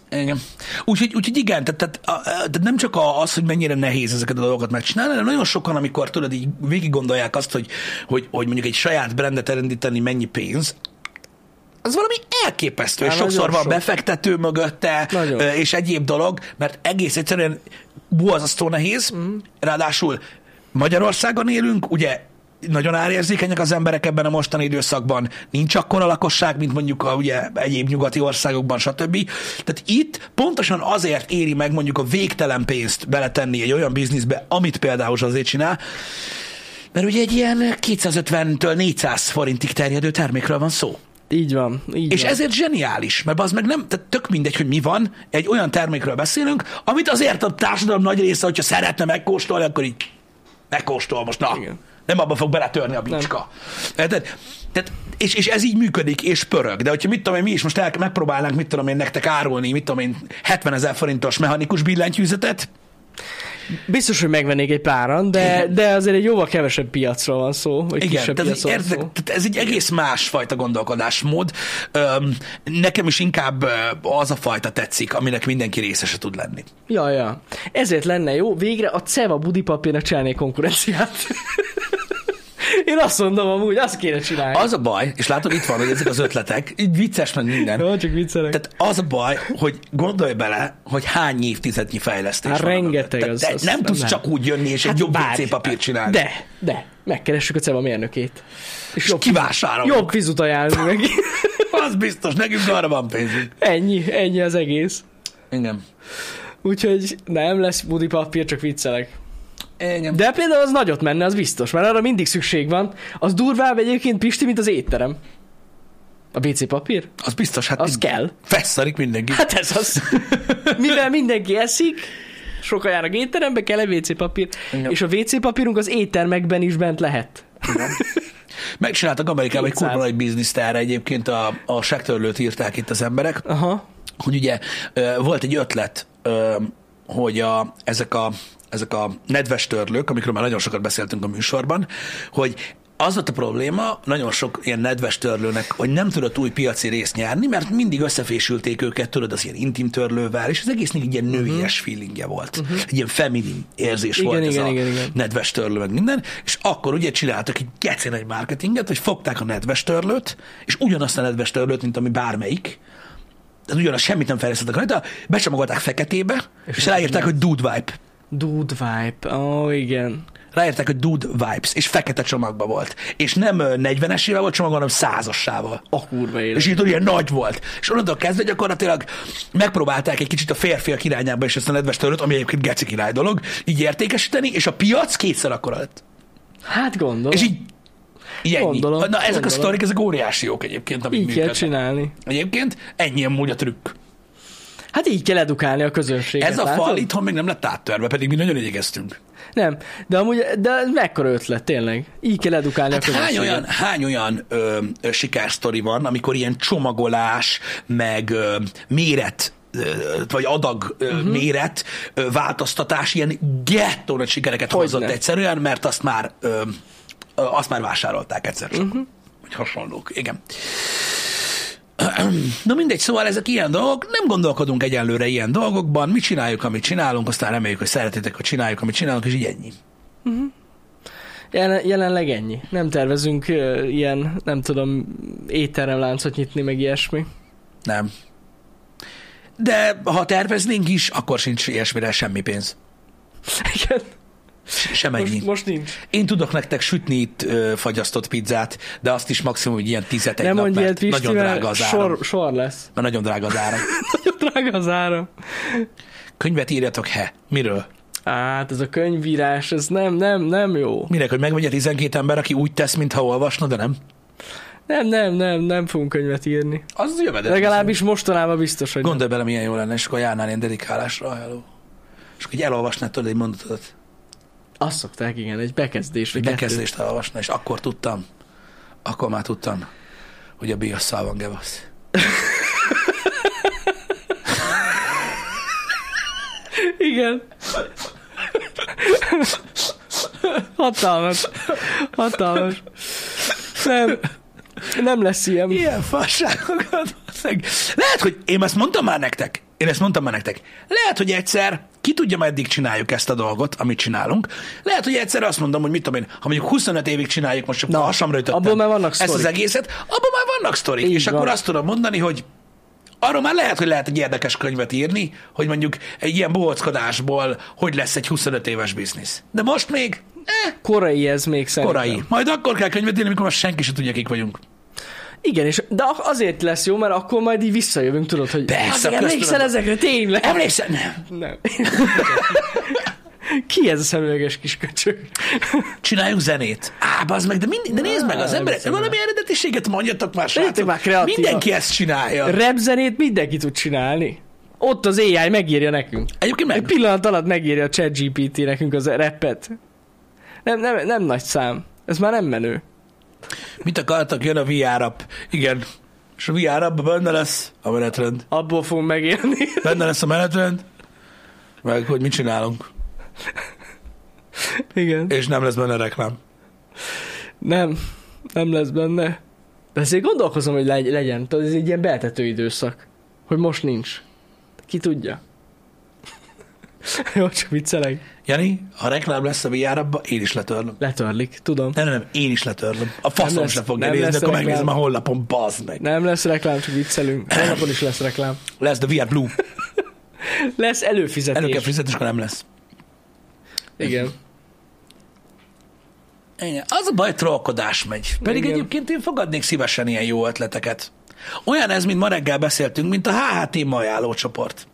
Igen. Úgyhogy, úgyhogy igen, tehát, tehát, a- tehát nem csak az, hogy mennyire nehéz ezeket a dolgokat megcsinálni, hanem nagyon sokan, amikor tudod, így végig gondolják azt, hogy, hogy, hogy mondjuk egy saját brandet elindítani mennyi pénz, az valami elképesztő, és sokszor van sok. befektető mögötte, Nagyon. és egyéb dolog, mert egész egyszerűen borzasztó nehéz, mm. ráadásul Magyarországon élünk, ugye nagyon árérzékenyek az emberek ebben a mostani időszakban, nincs akkora lakosság, mint mondjuk a ugye, egyéb nyugati országokban, stb. Tehát itt pontosan azért éri meg mondjuk a végtelen pénzt beletenni egy olyan bizniszbe, amit például azért csinál, mert ugye egy ilyen 250-től 400 forintig terjedő termékről van szó. Így van, így És van. ezért zseniális, mert az meg nem, tehát tök mindegy, hogy mi van, egy olyan termékről beszélünk, amit azért a társadalom nagy része, hogyha szeretne megkóstolni, akkor így megkóstol most, na, Igen. nem abba fog beletörni a bicska. Tehát, tehát, és, és ez így működik, és pörög. De hogyha mit tudom én, mi is most el, megpróbálnánk, mit tudom én, nektek árulni, mit tudom én, 70 ezer forintos mechanikus billentyűzetet, Biztos, hogy megvennék egy páran, de, Igen. de azért egy jóval kevesebb piacról van szó, vagy Igen, kisebb tehát, ez, értek, szó. tehát ez egy egész másfajta gondolkodásmód. Öm, nekem is inkább az a fajta tetszik, aminek mindenki részese tud lenni. Ja, ja. Ezért lenne jó, végre a Ceva budipapírnak csinálni konkurenciát. *laughs* Én azt mondom amúgy, azt kéne csinálni. Az a baj, és látod, itt van, hogy ezek az ötletek, így vicces meg minden. Jó, csak viccelek. Tehát az a baj, hogy gondolj bele, hogy hány évtizednyi fejlesztés Hát van rengeteg, az- az nem nem tudsz lehet. csak úgy jönni, és egy jobb papírt csinálni. De, de. Megkeressük a Ceva mérnökét. És jobb, Kivásároljuk. jobb vizut ajánlunk neki. *laughs* Az biztos, nekünk arra van pénzünk. ennyi, ennyi az egész. Igen. Úgyhogy nem lesz budi papír, csak viccelek. Igen. De például az nagyot menne, az biztos, mert arra mindig szükség van. Az durvább egyébként Pisti, mint az étterem. A WC papír? Az biztos, hát Az mind- kell. Fesszarik mindenki. Hát ez az. *laughs* Mivel mindenki eszik, sokan járnak étterembe, kell egy WC papír, Igen. és a WC papírunk az éttermekben is bent lehet. *laughs* Megcsináltak Amerikában egy 200. kurva nagy bizniszt erre egyébként, a, a sektörlőt írták itt az emberek, Aha. hogy ugye volt egy ötlet, hogy a, ezek, a, ezek a nedves törlők, amikről már nagyon sokat beszéltünk a műsorban, hogy az volt a probléma nagyon sok ilyen nedves törlőnek, hogy nem tudott új piaci részt nyerni, mert mindig összefésülték őket, tudod, az ilyen intim törlővel, és az egésznek egy ilyen nőies feelingje volt. Egy ilyen feminin érzés Igen, volt ez igen, a igen, igen. nedves törlő, meg minden, és akkor ugye csináltak egy geci nagy marketinget, hogy fogták a nedves törlőt, és ugyanazt a nedves törlőt, mint ami bármelyik, tehát ugyanaz semmit nem fejlesztettek rajta, becsomagolták feketébe, és, és ráírták, hogy Dude Vibe. Dude vibe. Ó, oh, igen. Ráírták, hogy Dude Vibes, és fekete csomagba volt. És nem ö, 40-esével volt csomag, hanem százassával. A kurva élet. És így ilyen nagy volt. És onnantól kezdve gyakorlatilag megpróbálták egy kicsit a férfiak irányába is ezt a nedves törlőt, ami egyébként geci király dolog, így értékesíteni, és a piac kétszer akkora lett. Hát gondolom. És így, ennyi. Gondolom, Na, ezek a gondolom. sztorik, ezek óriási jók egyébként, amik így kell csinálni. Egyébként ennyi amúgy a trükk. Hát így kell edukálni a közönséget. Ez a látod? fal itthon még nem lett áttörve, pedig mi nagyon igyekeztünk. Nem, de amúgy, de mekkora ötlet, tényleg. Így kell edukálni Hát a hány olyan, hány olyan ö, sikersztori van, amikor ilyen csomagolás, meg ö, méret vagy adag uh-huh. méret változtatás ilyen gettó nagy sikereket Hogyne. hozott egyszerűen, mert azt már ö, azt már vásárolták egyszer csak. Uh-huh. Hasonlók, igen. Na mindegy, szóval ezek ilyen dolgok, nem gondolkodunk egyenlőre ilyen dolgokban, mi csináljuk, amit csinálunk, aztán reméljük, hogy szeretitek, hogy csináljuk, amit csinálunk, és így ennyi. Jelen, jelenleg ennyi. Nem tervezünk uh, ilyen, nem tudom, étteremláncot nyitni, meg ilyesmi. Nem. De ha terveznénk is, akkor sincs ilyesmire semmi pénz. Igen. Sem ennyi. Most, most nincs. Én tudok nektek sütni itt ö, fagyasztott pizzát, de azt is maximum, hogy ilyen tizet egy Nem nap, mondj mert Pisti, nagyon drága az áram. sor, sor lesz. Mert nagyon drága az áram. *laughs* Nagyon drága az áram. Könyvet írjatok, he. Miről? Hát ez a könyvírás, ez nem, nem, nem jó. Minek, hogy megvegye 12 ember, aki úgy tesz, mintha olvasna, de nem? Nem, nem, nem, nem fogunk könyvet írni. Az jövedet. Legalábbis mostanában biztos, hogy. Gondolj bele, milyen jó lenne, és akkor járnál ilyen dedikálásra, hello. És akkor így elolvasnád tudod egy mondatot, Azt szokták, igen, egy bekezdés. vagy kettő. bekezdést elolvasna, és akkor tudtam, akkor már tudtam, hogy a biasszal van gevasz. Igen. Hatalmas. Hatalmas. Nem. Nem lesz ilyen. Ilyen fasságokat. Lehet, hogy én ezt mondtam már nektek. Én ezt mondtam már nektek. Lehet, hogy egyszer, ki tudja, meddig csináljuk ezt a dolgot, amit csinálunk. Lehet, hogy egyszer azt mondom, hogy mit tudom én, ha mondjuk 25 évig csináljuk, most csak Na, hasamra ütöttem abból már vannak ezt az sztorik. egészet, abban már vannak sztorik. Így és van. akkor azt tudom mondani, hogy arról már lehet, hogy lehet egy érdekes könyvet írni, hogy mondjuk egy ilyen bohockodásból hogy lesz egy 25 éves biznisz. De most még eh, Korai ez még szerintem. korai. Majd akkor kell könyvet írni, amikor már senki sem tudja, kik vagyunk. Igen, és, de azért lesz jó, mert akkor majd így visszajövünk, tudod, hogy Persze, köztudom. emlékszel ezekre, tényleg? Emlékszem? Nem. Nem. *laughs* Ki ez a szemüveges kis köcsög? Csináljunk zenét. Á, az meg, de, mind, de nézd meg, az emberek, valami eredetiséget mondjatok már, srácok. már kreatívak. Mindenki ezt csinálja. Repzenét mindenki tud csinálni. Ott az AI megírja nekünk. Egyébként Egy meg, pillanat alatt megírja a ChatGPT nekünk az rappet. Nem, nem, nem nagy szám. Ez már nem menő. Mit akartak, jön a VR app. Igen. És a VR app benne lesz a menetrend. Abból fogunk megélni. Benne lesz a menetrend, meg hogy mit csinálunk. Igen. És nem lesz benne reklám. Nem. Nem lesz benne. De azért gondolkozom, hogy legy- legyen. Tudod, ez egy ilyen beltető időszak. Hogy most nincs. Ki tudja. *laughs* Jó, csak viccelek. Jani, ha reklám lesz a VR én is letörlöm. Letörlik, tudom. Nem, nem, nem, én is letörlöm. A faszom se fogja nézni, akkor reklám. megnézem a honlapon, bazd meg. Nem lesz reklám, csak viccelünk. Holnapon is lesz reklám. Lesz, de VR Blue. *laughs* Lesz előfizetés. Elő kell fizetni, és akkor nem lesz. Igen. Igen. Az a baj, trollkodás megy. Pedig Igen. egyébként én fogadnék szívesen ilyen jó ötleteket. Olyan ez, mint ma reggel beszéltünk, mint a HHT ma ajánlócsoport.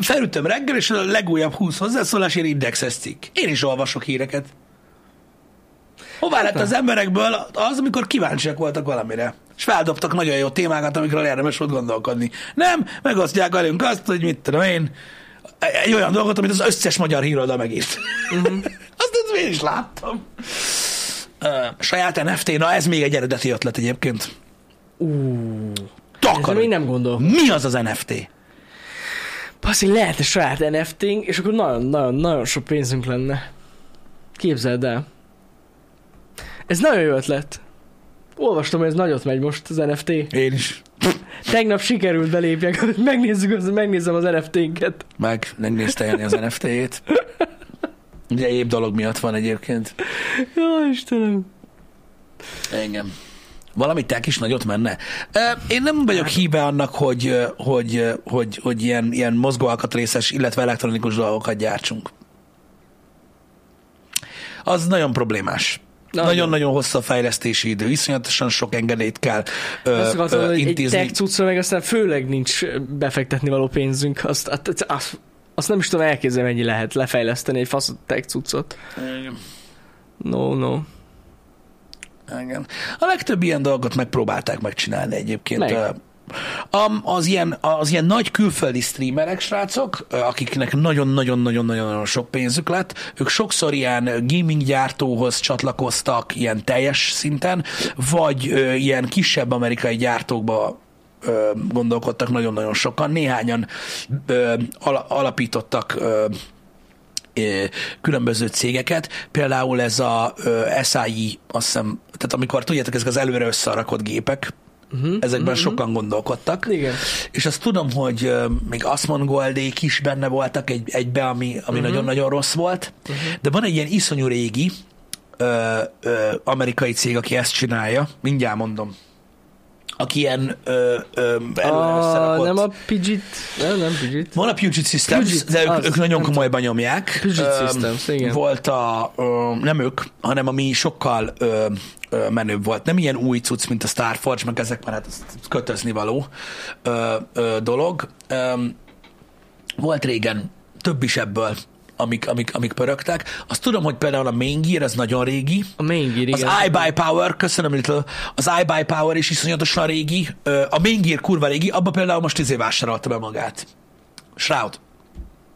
Felütöm reggel, és a legújabb 20 hozzászólásért indexes cikk. Én is olvasok híreket. Hová lett az emberekből az, amikor kíváncsiak voltak valamire? És feldobtak nagyon jó témákat, amikről érdemes volt gondolkodni. Nem, megosztják velünk azt, hogy mit tudom én, egy olyan dolgot, amit az összes magyar híroldal megírt. Uh-huh. *laughs* azt, én is láttam. Uh, saját NFT, na ez még egy eredeti ötlet egyébként. Takarod. ezzel még nem gondol. Mi az az NFT? Passzi, lehet egy saját NFT-nk, és akkor nagyon-nagyon-nagyon sok pénzünk lenne. Képzeld el. Ez nagyon jó ötlet. Olvastam, hogy ez nagyot megy most az NFT. Én is. Tegnap sikerült belépjek, hogy megnézzük, megnézem az NFT-nket. Meg megnézte Jani az NFT-jét. Ugye egyéb dolog miatt van egyébként. Jó, Istenem. Engem. Valami tek is nagyot menne. Én nem vagyok híve annak, hogy, hogy, hogy, hogy ilyen, ilyen mozgóalkatrészes, illetve elektronikus dolgokat gyártsunk. Az nagyon problémás. Nagyon. Nagyon-nagyon hosszú a fejlesztési idő, iszonyatosan sok engedélyt kell ö, Azt akartam, ö, egy intézni. tech cuccra meg aztán főleg nincs befektetni való pénzünk. Azt, azt, azt, azt nem is tudom elképzelni, mennyi lehet lefejleszteni egy fasz tech cuccot. No, no. Igen. A legtöbb ilyen dolgot megpróbálták megcsinálni egyébként. Ö, am- Az ilyen, az ilyen nagy külföldi streamerek, srácok, akiknek nagyon-nagyon-nagyon-nagyon sok pénzük lett, ők sokszor ilyen gaming gyártóhoz csatlakoztak ilyen teljes szinten, vagy ö, ilyen kisebb amerikai gyártókba ö, gondolkodtak nagyon-nagyon sokan. Néhányan ö, ala- alapítottak ö, különböző cégeket, például ez a SAI, azt hiszem, tehát amikor tudjátok, ezek az előre összerakott gépek, uh-huh, ezekben uh-huh. sokan gondolkodtak. Igen. És azt tudom, hogy még Asmon Goldék is benne voltak egy, egybe, ami, ami uh-huh. nagyon-nagyon rossz volt, uh-huh. de van egy ilyen iszonyú régi ö, ö, amerikai cég, aki ezt csinálja, mindjárt mondom, aki ilyen ö, ö, A, összerakott. nem a Pidgit, nem, nem Pidgit. Van a Puget Systems, Puget, de ők, az, ők nagyon komolyban nyomják. Puget Öm, Systems, igen. Volt a, ö, nem ők, hanem ami sokkal ö, ö, menőbb volt. Nem ilyen új cucc, mint a Starforge, meg ezek, mert hát kötözni való ö, ö, dolog. Öm, volt régen több is ebből, amik, amik, amik pörögtek. Azt tudom, hogy például a Main Gear, az nagyon régi. A Main Gear, Az igen. iBuy Power, köszönöm Little, az iBuy Power is iszonyatosan régi, a Main Gear kurva régi, abba például most izé vásárolta be magát. Shroud.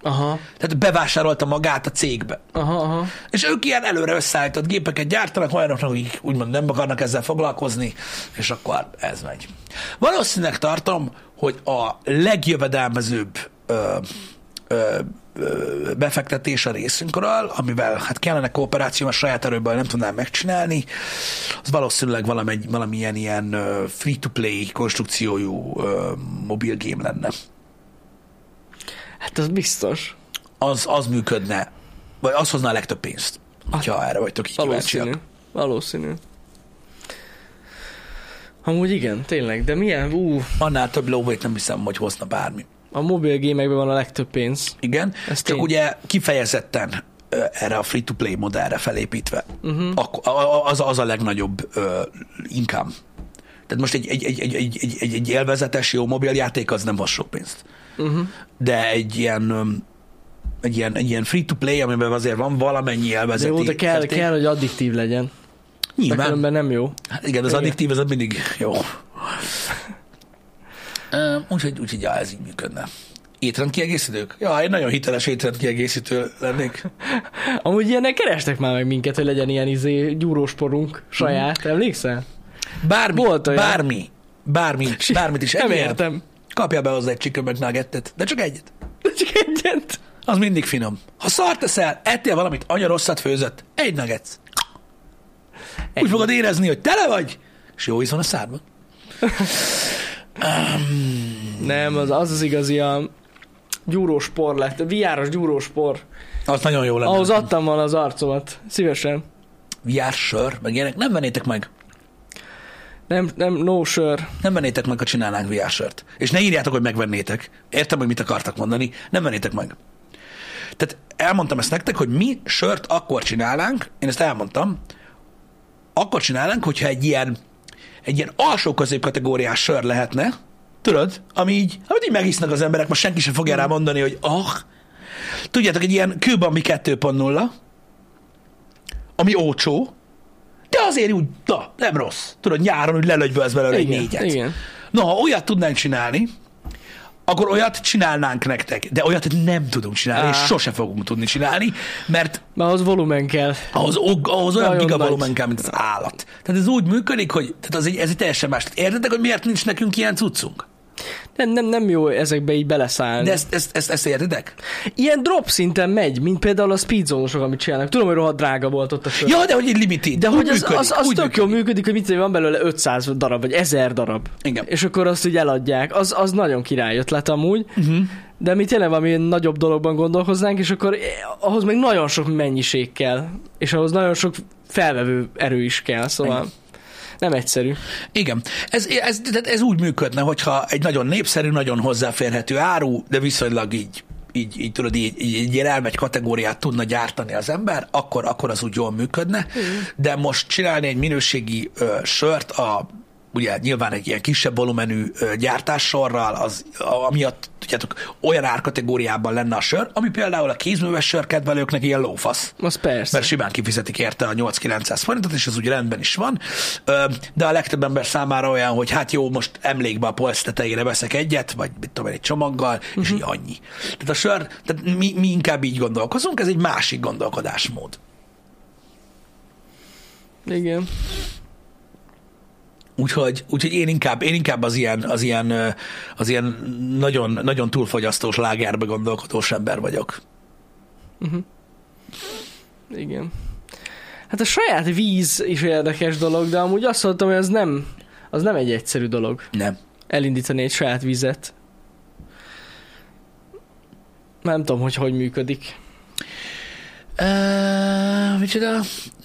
Aha, Tehát bevásárolta magát a cégbe. aha, aha. És ők ilyen előre összeállított gépeket gyártanak olyanoknak, akik úgymond nem akarnak ezzel foglalkozni, és akkor ez megy. Valószínűleg tartom, hogy a legjövedelmezőbb ö, ö, befektetés a részünkről, amivel hát kellene kooperáció, a saját erőből nem tudnám megcsinálni, az valószínűleg valamegy, valamilyen ilyen free-to-play konstrukciójú mobil game lenne. Hát az biztos. Az, az működne, vagy az hozna a legtöbb pénzt, ha erre vagytok így kíváncsiak. Valószínű. Valószínű. Amúgy igen, tényleg, de milyen, ú, Annál több lóvét nem hiszem, hogy hozna bármi. A mobil gémekben van a legtöbb pénz. Igen, Ez csak tény. ugye kifejezetten erre a free-to-play modellre felépítve. Uh-huh. A- az, az a legnagyobb ö, income. Tehát most egy, egy, egy, egy, egy, egy, egy, élvezetes, jó mobiljáték az nem hoz sok pénzt. Uh-huh. De egy ilyen, egy ilyen, egy ilyen free-to-play, amiben azért van valamennyi De élvezeti jó, de kell, érték. kell, hogy addiktív legyen. De Nyilván. különben nem jó. Hát igen, az Igen. addiktív, ez az mindig jó. Úgyhogy, úgyhogy ja, ez így működne. Étrendkiegészítők? Ja, én nagyon hiteles étrendkiegészítő lennék. *laughs* Amúgy ilyenek kerestek már meg minket, hogy legyen ilyen izé gyúrósporunk saját, emlékszel? Bármi, Volt olyan. bármi, bármi, *laughs* bármit is Nem értem. kapja be hozzá egy chicken McNuggetet, de csak egyet. De csak egyet. Az mindig finom. Ha szart teszel, ettél valamit, anya rosszat főzött, egy nuggets. Úgy fogod érezni, hogy tele vagy, és jó íz van a szádban. *laughs* Nem, az az, az igazi a gyúróspor lett, viáros gyúróspor. Az nagyon jó lenne. Ahhoz adtam volna az arcomat. Szívesen. VR sör, meg ilyenek. Nem vennétek meg. Nem, nem, no sör. Nem vennétek meg, ha csinálnánk VR sört. És ne írjátok, hogy megvennétek. Értem, hogy mit akartak mondani. Nem vennétek meg. Tehát elmondtam ezt nektek, hogy mi sört akkor csinálnánk, én ezt elmondtam, akkor csinálnánk, hogyha egy ilyen, egy ilyen alsó középkategóriás sör lehetne, Tudod? Ami így, amit így megisznak az emberek, most senki sem fogja rá mondani, hogy ah. Tudjátok, egy ilyen kőbambi 2.0, ami ócsó, de azért úgy, na, nem rossz. Tudod, nyáron úgy lelögybölsz belőle egy négyet. igen. Na, ha olyat tudnánk csinálni, akkor olyat csinálnánk nektek. De olyat nem tudunk csinálni, és Á. sose fogunk tudni csinálni, mert Mert ahhoz volumen kell. ahhoz, ahhoz olyan Nagyon gigavolumen nagy. kell, mint az állat. Tehát ez úgy működik, hogy tehát az egy, ez egy teljesen más. Tehát Értitek, hogy miért nincs nekünk ilyen cuccunk? Nem, nem, nem jó ezekbe így beleszállni. De ezt, ezt, ezt, ezt értitek? Ilyen drop szinten megy, mint például a speedzónosok, amit csinálnak. Tudom, hogy rohadt drága volt ott a sör. Ja, de hogy egy limited. De hogy az, működik, az, az úgy tök jól működik, hogy mit tudom, van belőle 500 darab, vagy 1000 darab. Igen. És akkor azt úgy eladják. Az, az nagyon király ötlet amúgy. Uh-huh. De mi tényleg valami nagyobb dologban gondolkoznánk, és akkor ahhoz még nagyon sok mennyiség kell. És ahhoz nagyon sok felvevő erő is kell, szóval Igen. Nem egyszerű. Igen. Ez, ez, ez, úgy működne, hogyha egy nagyon népszerű, nagyon hozzáférhető áru, de viszonylag így így, így tudod, így, így, így elmegy kategóriát tudna gyártani az ember, akkor, akkor az úgy jól működne. De most csinálni egy minőségi ö, sört a ugye nyilván egy ilyen kisebb volumenű gyártássorral, az amiatt tudjátok, olyan árkategóriában lenne a sör, ami például a kézműves sörkedvelőknek ilyen lófasz Az persze. mert simán kifizetik érte a 8-900 forintot, és az úgy rendben is van, de a legtöbb ember számára olyan, hogy hát jó, most emlékbe a polc tetejére veszek egyet, vagy mit tudom én, egy csomaggal, uh-huh. és így annyi. Tehát a sör, tehát mi, mi inkább így gondolkozunk, ez egy másik gondolkodásmód. Igen. Úgyhogy, úgyhogy én inkább, én inkább az ilyen, az ilyen, az ilyen nagyon, nagyon túlfogyasztós lágerbe gondolkodós ember vagyok. Igen. Hát a saját víz is érdekes dolog, de amúgy azt mondtam, hogy az nem, az nem egy egyszerű dolog. Nem. Elindítani egy saját vizet. Nem tudom, hogy hogy működik. Uh, micsoda?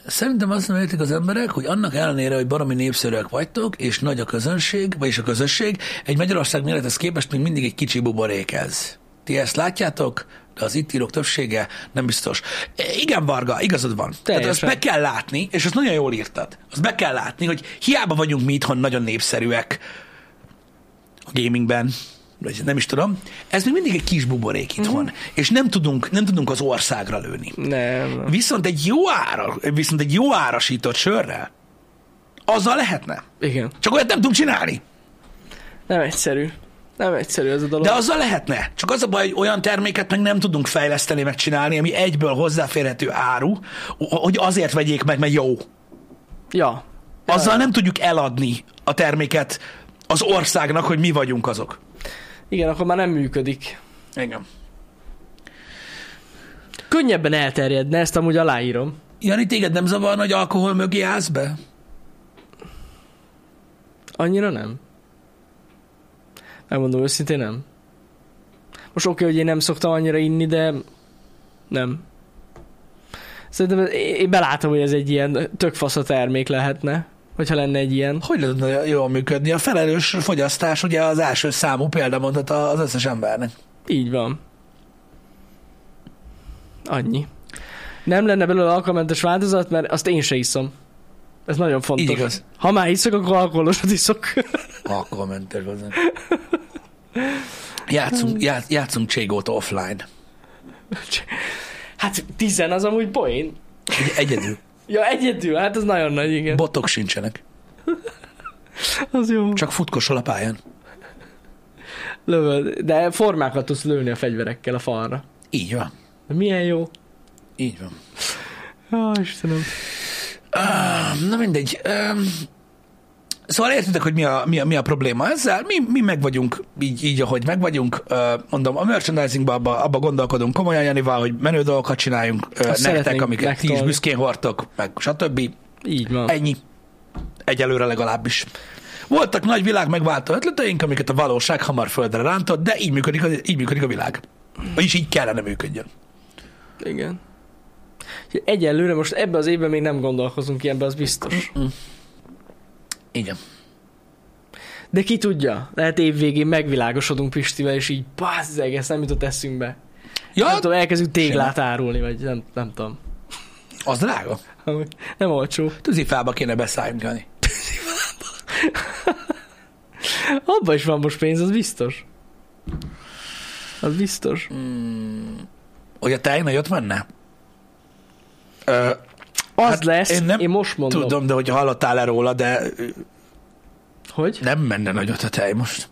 Szerintem azt nem értik az emberek, hogy annak ellenére, hogy baromi népszerűek vagytok, és nagy a közönség, vagyis a közösség, egy Magyarország mérethez képest még mindig egy kicsi buborék ez. Ti ezt látjátok, de az itt írók többsége nem biztos. E, Igen, Varga, igazad van. Tehát azt Teljesen. be kell látni, és azt nagyon jól írtad. Azt be kell látni, hogy hiába vagyunk mi itthon nagyon népszerűek a gamingben, vagy nem is tudom, ez még mindig egy kis buborék itthon, Mhm. és nem tudunk, nem tudunk az országra lőni. Nem. Viszont egy jó ára, viszont egy jó árasított sörrel, azzal lehetne. Igen. Csak olyat nem tudunk csinálni. Nem egyszerű. Nem egyszerű ez a dolog. De azzal lehetne. Csak az a baj, hogy olyan terméket meg nem tudunk fejleszteni, meg csinálni, ami egyből hozzáférhető áru, hogy azért vegyék meg, mert jó. Ja. Azzal nem tudjuk eladni a terméket az országnak, hogy mi vagyunk azok. Igen, akkor már nem működik. Igen. Könnyebben elterjedne, ezt amúgy aláírom. Jani, téged nem zavarna, hogy alkohol mögé állsz be? Annyira nem. Megmondom őszintén nem. Most oké, hogy én nem szoktam annyira inni, de nem. Szerintem én belátom, hogy ez egy ilyen tök fasz a termék lehetne, hogyha lenne egy ilyen. Hogy lehetne jól működni? A felelős fogyasztás ugye az első számú példamondat az összes embernek. Így van. Annyi. Nem lenne belőle alkoholmentes változat, mert azt én se iszom. Ez nagyon fontos. Így igaz. Ha már iszok, akkor alkoholosat iszok. Alkoholmentes hozzá. Játszunk, játsz, játszunk Cségót offline. *laughs* hát tizen az amúgy poén. Egy- Egyedül. Ja, egyedül, hát ez nagyon nagy, igen. Botok sincsenek. *laughs* az jó. Csak futkosol a pályán. Lövöd, de formákat tudsz lőni a fegyverekkel a falra. Így van. De milyen jó. Így van. Ó, Istenem. Ah, Na mindegy. Um, Szóval értitek, hogy mi a, mi a, mi a probléma ezzel? Mi, mi meg vagyunk így, így, ahogy meg vagyunk. Mondom, a merchandisingban abba, abba gondolkodunk komolyan, Janival, hogy menő dolgokat csináljunk uh, nektek, amiket ti is büszkén hordtok, meg stb. Így van. Ennyi. Egyelőre legalábbis. Voltak nagy világ megváltó ötleteink, amiket a valóság hamar földre rántott, de így működik, a, így működik a világ. Vagyis így kellene működjön. Igen. Egyelőre most ebbe az évben még nem gondolkozunk ilyenbe, az biztos. Igen. De ki tudja, lehet évvégén megvilágosodunk Pistivel, és így bazzeg, ezt nem jutott eszünkbe. Ja, Nem tudom, elkezdünk téglát árulni, vagy nem, nem tudom. az drága. Nem olcsó. Tűzifába kéne beszálljunk, Jani. Abban is van most pénz, az biztos. Az biztos. Hogy a tej nagyot menne? Ö, Az Hát lesz, én nem én most mondom. tudom, de hogy hallottál-e róla, de Hogy? nem menne nagyot a tej most.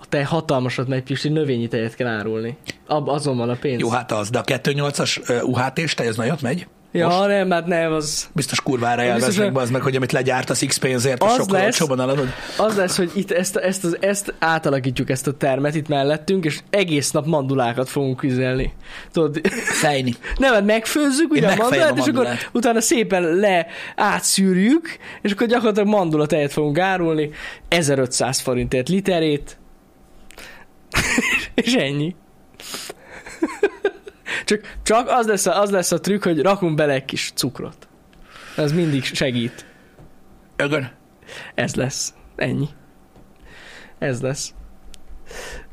A tej hatalmasat megy, Pisti, növényi tejet kell árulni. Ab, azon van a pénz. Jó, hát az, de a 2.8-as UHT-s tej, az nagyot megy? Ja, most? nem, hát nem, az... Biztos kurvára élveznek be az meg, hogy amit legyártasz X pénzért, Az sokkal lesz. eladod. Az lesz, hogy itt ezt, ezt, az, ezt átalakítjuk ezt a termet itt mellettünk, és egész nap mandulákat fogunk üzelni. Tudod, Fejni. *laughs* nem, hát megfőzzük ugye a megfejem a mandulát, és akkor mandulát. utána szépen le átszűrjük, és akkor gyakorlatilag mandulatejet fogunk árulni, 1500 forintért literét, *laughs* és ennyi. Csak, csak az, lesz a, az lesz a trükk, hogy rakunk bele egy kis cukrot. Ez mindig segít. Ögön. Ez lesz. Ennyi. Ez lesz.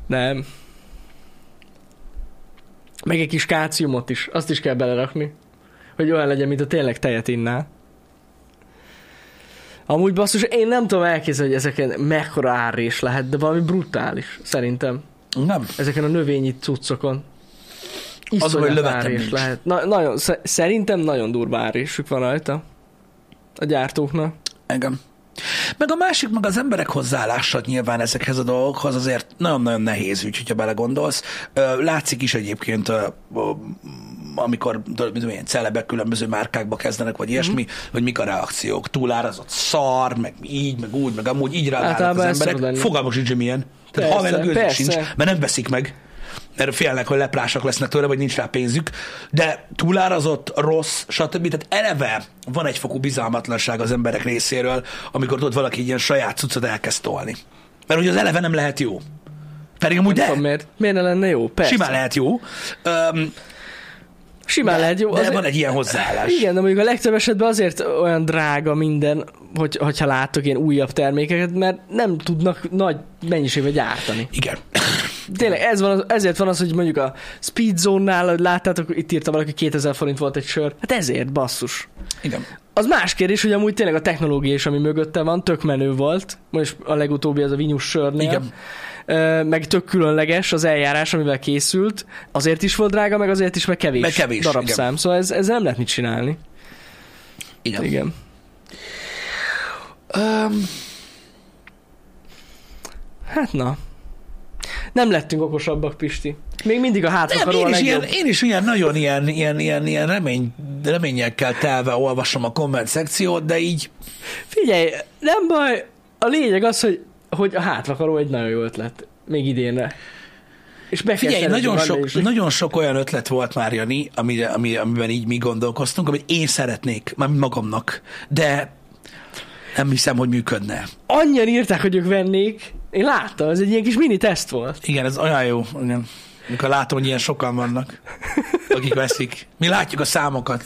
Nem. Meg egy kis káciumot is. Azt is kell belerakni. Hogy olyan legyen, mint a tényleg tejet innál. Amúgy basszus, én nem tudom elképzelni, hogy ezeken mekkora árrés lehet, de valami brutális, szerintem. Nem. Ezeken a növényi cuccokon. Az, hogy lövetem nincs. lehet. Na, nagyon, sze- szerintem nagyon durva árrésük van rajta. A gyártóknak. Engem. Meg a másik, meg az emberek hozzáállása nyilván ezekhez a dolgokhoz azért nagyon-nagyon nehéz ügy, hogyha belegondolsz. Látszik is egyébként, amikor tudom én, celebek különböző márkákba kezdenek, vagy ilyesmi, Mhm. hogy mik a reakciók. Túlárazott szar, meg így, meg úgy, meg amúgy így reagálnak Általában az emberek. Fogalmuk sincs, hogy milyen. Tehát Persze, őzük persze. sincs, mert nem veszik meg. Mert félnek, hogy leprásak lesznek tőle, vagy nincs rá pénzük. De túlárazott, rossz, stb. Tehát eleve van egy fokú bizalmatlanság az emberek részéről, amikor tudod, valaki ilyen saját cuccot elkezd tolni. Mert hogy az eleve nem lehet jó. Pedig amúgy Nem de, tudom miért. Miért ne lenne jó? Persze. simán lehet jó. Um, Simán lehet jó. de azért- van egy ilyen hozzáállás. Igen, de mondjuk a legtöbb esetben azért olyan drága minden, hogy, hogyha látok ilyen újabb termékeket, mert nem tudnak nagy mennyiségben gyártani. Igen. Tényleg ez van az, ezért van az, hogy mondjuk a Speed Zone-nál, hogy láttátok, itt írta valaki 2000 forint volt egy sör. Hát ezért, basszus. Igen. Az más kérdés, hogy amúgy tényleg a technológia is, ami mögötte van, tök menő volt. Most a legutóbbi az a vinyus sörnél. Igen. Meg tök különleges az eljárás, amivel készült. Azért is volt drága, meg azért is, meg kevés, Meg kevés, darabszám. Szóval ez, ez nem lehet mit csinálni. Igen. Igen. Um, Hát na. Nem lettünk okosabbak, Pisti. Még mindig a nem, hátrakaró a én is, ilyen, én is ilyen nagyon ilyen, ilyen, ilyen, ilyen remény, reményekkel telve olvasom a komment szekciót, de így Figyelj, nem baj. A lényeg az, hogy, hogy a hátrakaró egy nagyon jó ötlet. Még idénre. És be Figyelj, nagyon sok, nagyon sok olyan ötlet volt már, Jani, amire, ami, amiben így mi gondolkoztunk, amit én szeretnék, már magamnak, de nem hiszem, hogy működne. Annyian írták, hogy ők vennék. Én láttam, ez egy ilyen kis mini teszt volt. Igen, ez olyan jó. Igen. Amikor látom, hogy ilyen sokan vannak, akik veszik. Mi látjuk a számokat.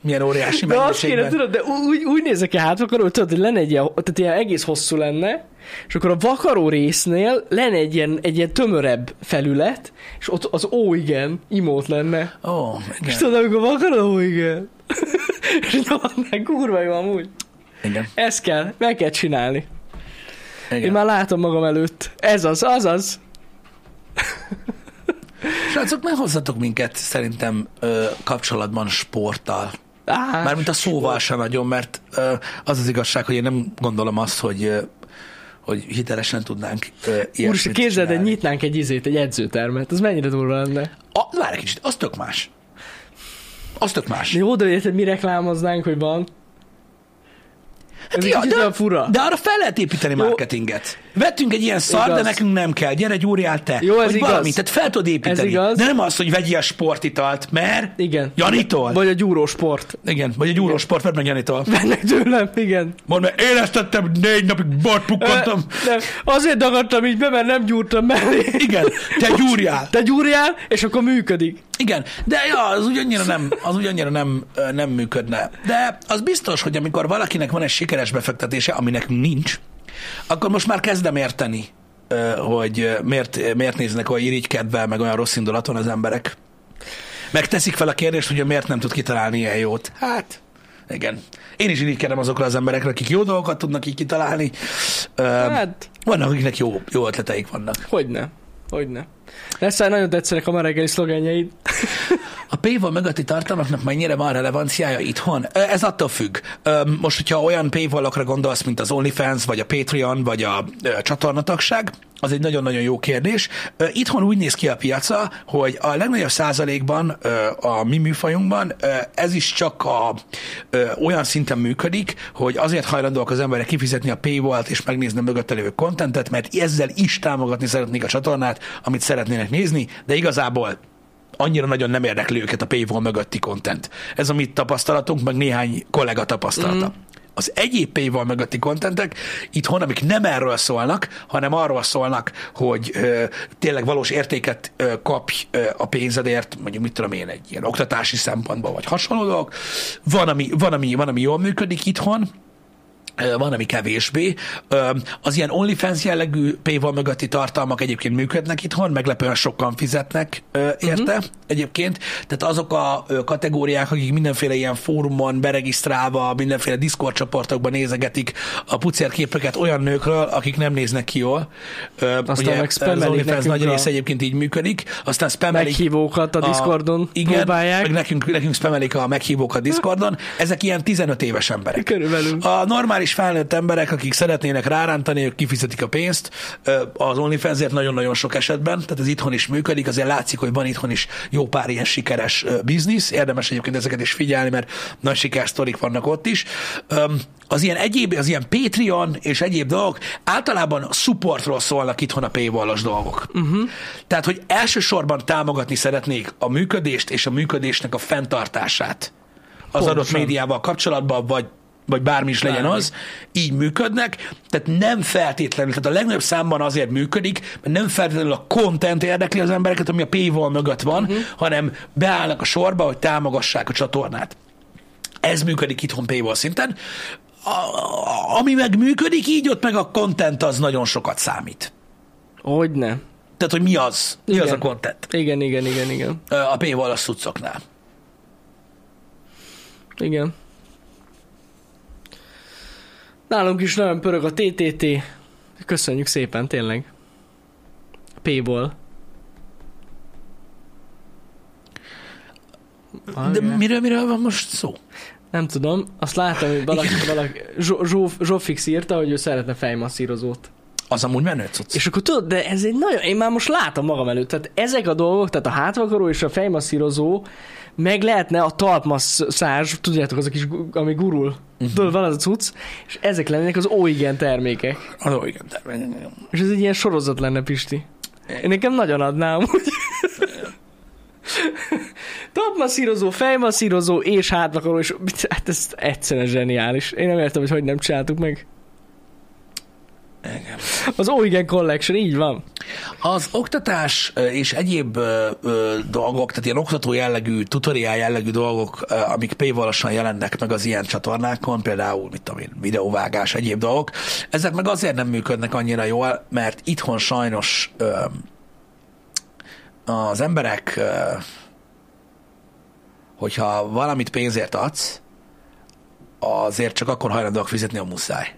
Milyen óriási De azt kéne, tudod, de úgy, úgy nézek ki hátrakaró, tudod, hogy lenne egy ilyen, tehát ilyen egész hosszú lenne, és akkor a vakaró résznél lenne egy ilyen, egy ilyen tömörebb felület, és ott az ó igen, imót lenne. Ó, És igen. tudod, amikor vakaró, ó igen. *laughs* és nyomnák, kurva jó amúgy. igen. Ezt kell, meg kell csinálni. Én igen. már látom magam előtt. Ez az, az az. Srácok, ne hozzatok minket szerintem ö, kapcsolatban sporttal. Á, Mármint a szóval sem nagyon, mert ö, az az igazság, hogy én nem gondolom azt, hogy ö, hogy hitelesen tudnánk ilyesmit Úristen, képzeld, csinálni. nyitnánk egy izét, egy edzőtermet. Az mennyire durva lenne. A, várj egy kicsit, az tök más. Az tök más. Jó, de érted, mi reklámoznánk, hogy van. Ez Ja, de, olyan fura. de arra fel lehet építeni Jó. marketinget. Vettünk egy ilyen szar, Igaz. de nekünk nem kell. Gyere, gyúrjál te. Jó, ez Vagy igaz. Valami. Tehát fel tudod építeni. Ez igaz. De nem az, hogy vegyél sportitalt, mert Igen. Janitól. Vagy a gyúrósport. Igen, vagy egy gyúrósport, vedd meg Janitól. Vennek tőlem, igen. Mondd meg, én ezt tettem, négy napig bort pukkantam. Ö, Nem, azért dagadtam így be, mert nem gyúrtam mellé. Igen, te gyúrjál. Te gyúrjál, és akkor működik. Igen, de ja, az úgy annyira nem, az úgy annyira nem, nem működne. De az biztos, hogy amikor valakinek van egy sikeres befektetése, ami nekünk nincs, akkor most már kezdem érteni, hogy miért, miért néznek olyan irigykedvel, meg olyan rossz indulaton az emberek. Megteszik fel a kérdést, hogy miért nem tud kitalálni ilyen jót. Hát, igen. Én is irigykedem azokra az emberekre, akik jó dolgokat tudnak így kitalálni. Hát, Vannak, akiknek jó, jó ötleteik vannak. Hogyne. Hogyne. Lesz nagyon tetszenek a ma reggeli szlogenjeid. A paywall mögötti tartalmaknak mennyire van relevanciája itthon? Ez attól függ. Most, hogyha olyan paywallokra gondolsz, mint az OnlyFans, vagy a Patreon, vagy a csatornatagság, az egy nagyon-nagyon jó kérdés. Itthon úgy néz ki a piaca, hogy a legnagyobb százalékban a mi műfajunkban ez is csak a, olyan szinten működik, hogy azért hajlandóak az emberek kifizetni a paywall-t és megnézni a mögötte lévő kontentet, mert ezzel is támogatni szeretnék a csatornát, amit szeretnének nézni, de igazából annyira nagyon nem érdekli őket a paywall mögötti content. Ez a mi tapasztalatunk, meg néhány kollega tapasztalata. Mm. Az egyéb paywall mögötti kontentek itthon, amik nem erről szólnak, hanem arról szólnak, hogy ö, tényleg valós értéket ö, kapj ö, a pénzedért, mondjuk mit tudom én, egy ilyen oktatási szempontból, vagy hasonló dolgok. Van, ami, van, ami, van, ami jól működik itthon, van, ami kevésbé. Az ilyen OnlyFans jellegű paywall mögötti tartalmak egyébként működnek itthon, meglepően sokan fizetnek érte uh-huh. egyébként. Tehát azok a kategóriák, akik mindenféle ilyen fórumon beregisztrálva, mindenféle Discord csoportokban nézegetik a pucér képeket olyan nőkről, akik nem néznek ki jól. Aztán meg az OnlyFans nagy a- része egyébként így működik. Aztán spamelik Meghívókat a Discordon igen, próbálják. meg nekünk, nekünk spamelik a meghívók a Discordon. Ezek ilyen 15 éves emberek. Körülbelül. A normális felnőtt emberek, akik szeretnének rárántani, ők kifizetik a pénzt. Az OnlyFansért nagyon-nagyon sok esetben, tehát ez itthon is működik, azért látszik, hogy van itthon is jó pár ilyen sikeres biznisz. Érdemes egyébként ezeket is figyelni, mert nagy sikersztorik vannak ott is. Az ilyen egyéb, az ilyen Patreon és egyéb dolgok általában supportról szólnak itthon a paywallos dolgok. Uh-huh. Tehát, hogy elsősorban támogatni szeretnék a működést és a működésnek a fenntartását az adott Pontosan. médiával kapcsolatban, vagy vagy bármi is legyen Bármi. az, így működnek, tehát nem feltétlenül, tehát a legnagyobb számban azért működik, mert nem feltétlenül a content érdekli az embereket, ami a paywall mögött van, uh-huh. hanem beállnak a sorba, hogy támogassák a csatornát. Ez működik itthon paywall szinten. A, ami meg működik, így ott meg a content az nagyon sokat számít. Hogyne. Tehát, hogy mi az? Mi Igen. az a content? Igen, igen, igen, igen. A paywall a cuccoknál. Igen. Nálunk is nagyon pörög a TTT. Köszönjük szépen, tényleg. P-ból. De miről, miről van most szó? Nem tudom, azt láttam, hogy valaki, valaki Zsó- Zsó- Zsófix írta, hogy ő szeretne fejmasszírozót. Az amúgy menő cucc. És akkor tudod, de ez egy nagyon, én már most látom magam előtt, tehát ezek a dolgok, tehát a hátvakaró és a fejmasszírozó, meg lehetne a talpmasszázs, tudjátok, az a kis, ami gurul, uh-huh. tudod, van az a cucc, és ezek lennének az óigen termékek. Az ó, igen, de- És ez egy ilyen sorozat lenne, Pisti. Én nekem nagyon adnám, úgy. *laughs* Talpmasszírozó, fejmasszírozó és hátvakaró, és hát ez egyszerűen zseniális. Én nem értem, hogy hogy nem csináltuk meg. Igen. Az Oigen Collection, így van. Az oktatás ö, és egyéb ö, ö, dolgok, tehát ilyen oktató jellegű, tutoriál jellegű dolgok, amik paywallosan jelennek meg az ilyen csatornákon, például, mit tudom én, videóvágás, egyéb dolgok, ezek meg azért nem működnek annyira jól, mert itthon sajnos az emberek, hogyha valamit pénzért adsz, azért csak akkor hajlandóak fizetni a muszáj.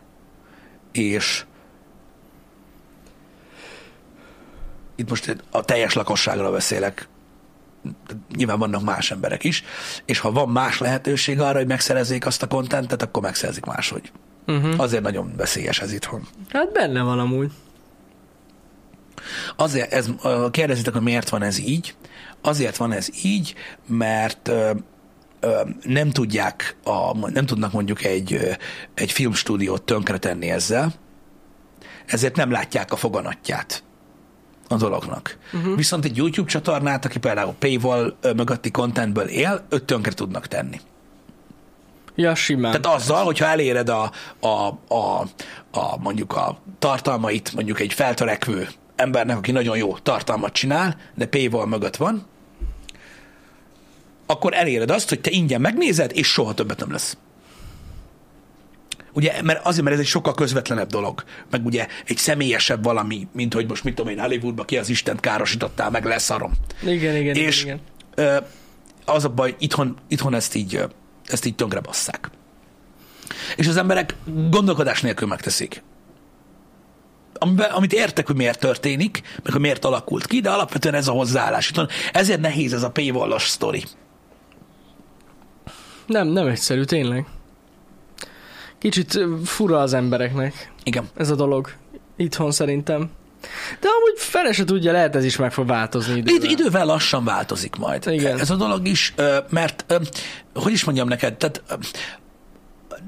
És itt most a teljes lakosságról beszélek, nyilván vannak más emberek is, és ha van más lehetőség arra, hogy megszerezzék azt a kontentet, akkor megszerzik máshogy. Uh-huh. Azért nagyon veszélyes ez itthon. Hát benne van amúgy. Azért, ez, kérdezitek, hogy miért van ez így. Azért van ez így, mert ö, ö, nem tudják, a, nem tudnak mondjuk egy, ö, egy filmstúdiót tönkretenni ezzel, ezért nem látják a foganatját a dolognak. Uh-huh. Viszont egy YouTube csatornát, aki például paywall mögötti contentből él, őt tönkre tudnak tenni. Ja, simán. Tehát azzal, hogyha eléred a, a, a, a, mondjuk a tartalmait mondjuk egy feltörekvő embernek, aki nagyon jó tartalmat csinál, de paywall mögött van, akkor eléred azt, hogy te ingyen megnézed, és soha többet nem lesz. Ugye, mert azért, mert ez egy sokkal közvetlenebb dolog, meg ugye egy személyesebb valami, mint hogy most mit tudom én, Hollywoodba ki az Istent károsítottál, meg leszarom. igen, igen, és igen. ö, az a baj, itthon, itthon ezt így, ezt így tönkre basszák. És az emberek gondolkodás nélkül megteszik. amiben, amit értek, hogy miért történik, meg hogy miért alakult ki, de alapvetően ez a hozzáállás. Ezért nehéz ez a paywall sztori. Nem, nem egyszerű, tényleg. Kicsit fura az embereknek Igen. ez a dolog. Itthon szerintem. De amúgy fele se tudja, lehet ez is meg fog változni Id- idővel. idővel lassan változik majd. Igen. Ez a dolog is, mert hogy is mondjam neked, tehát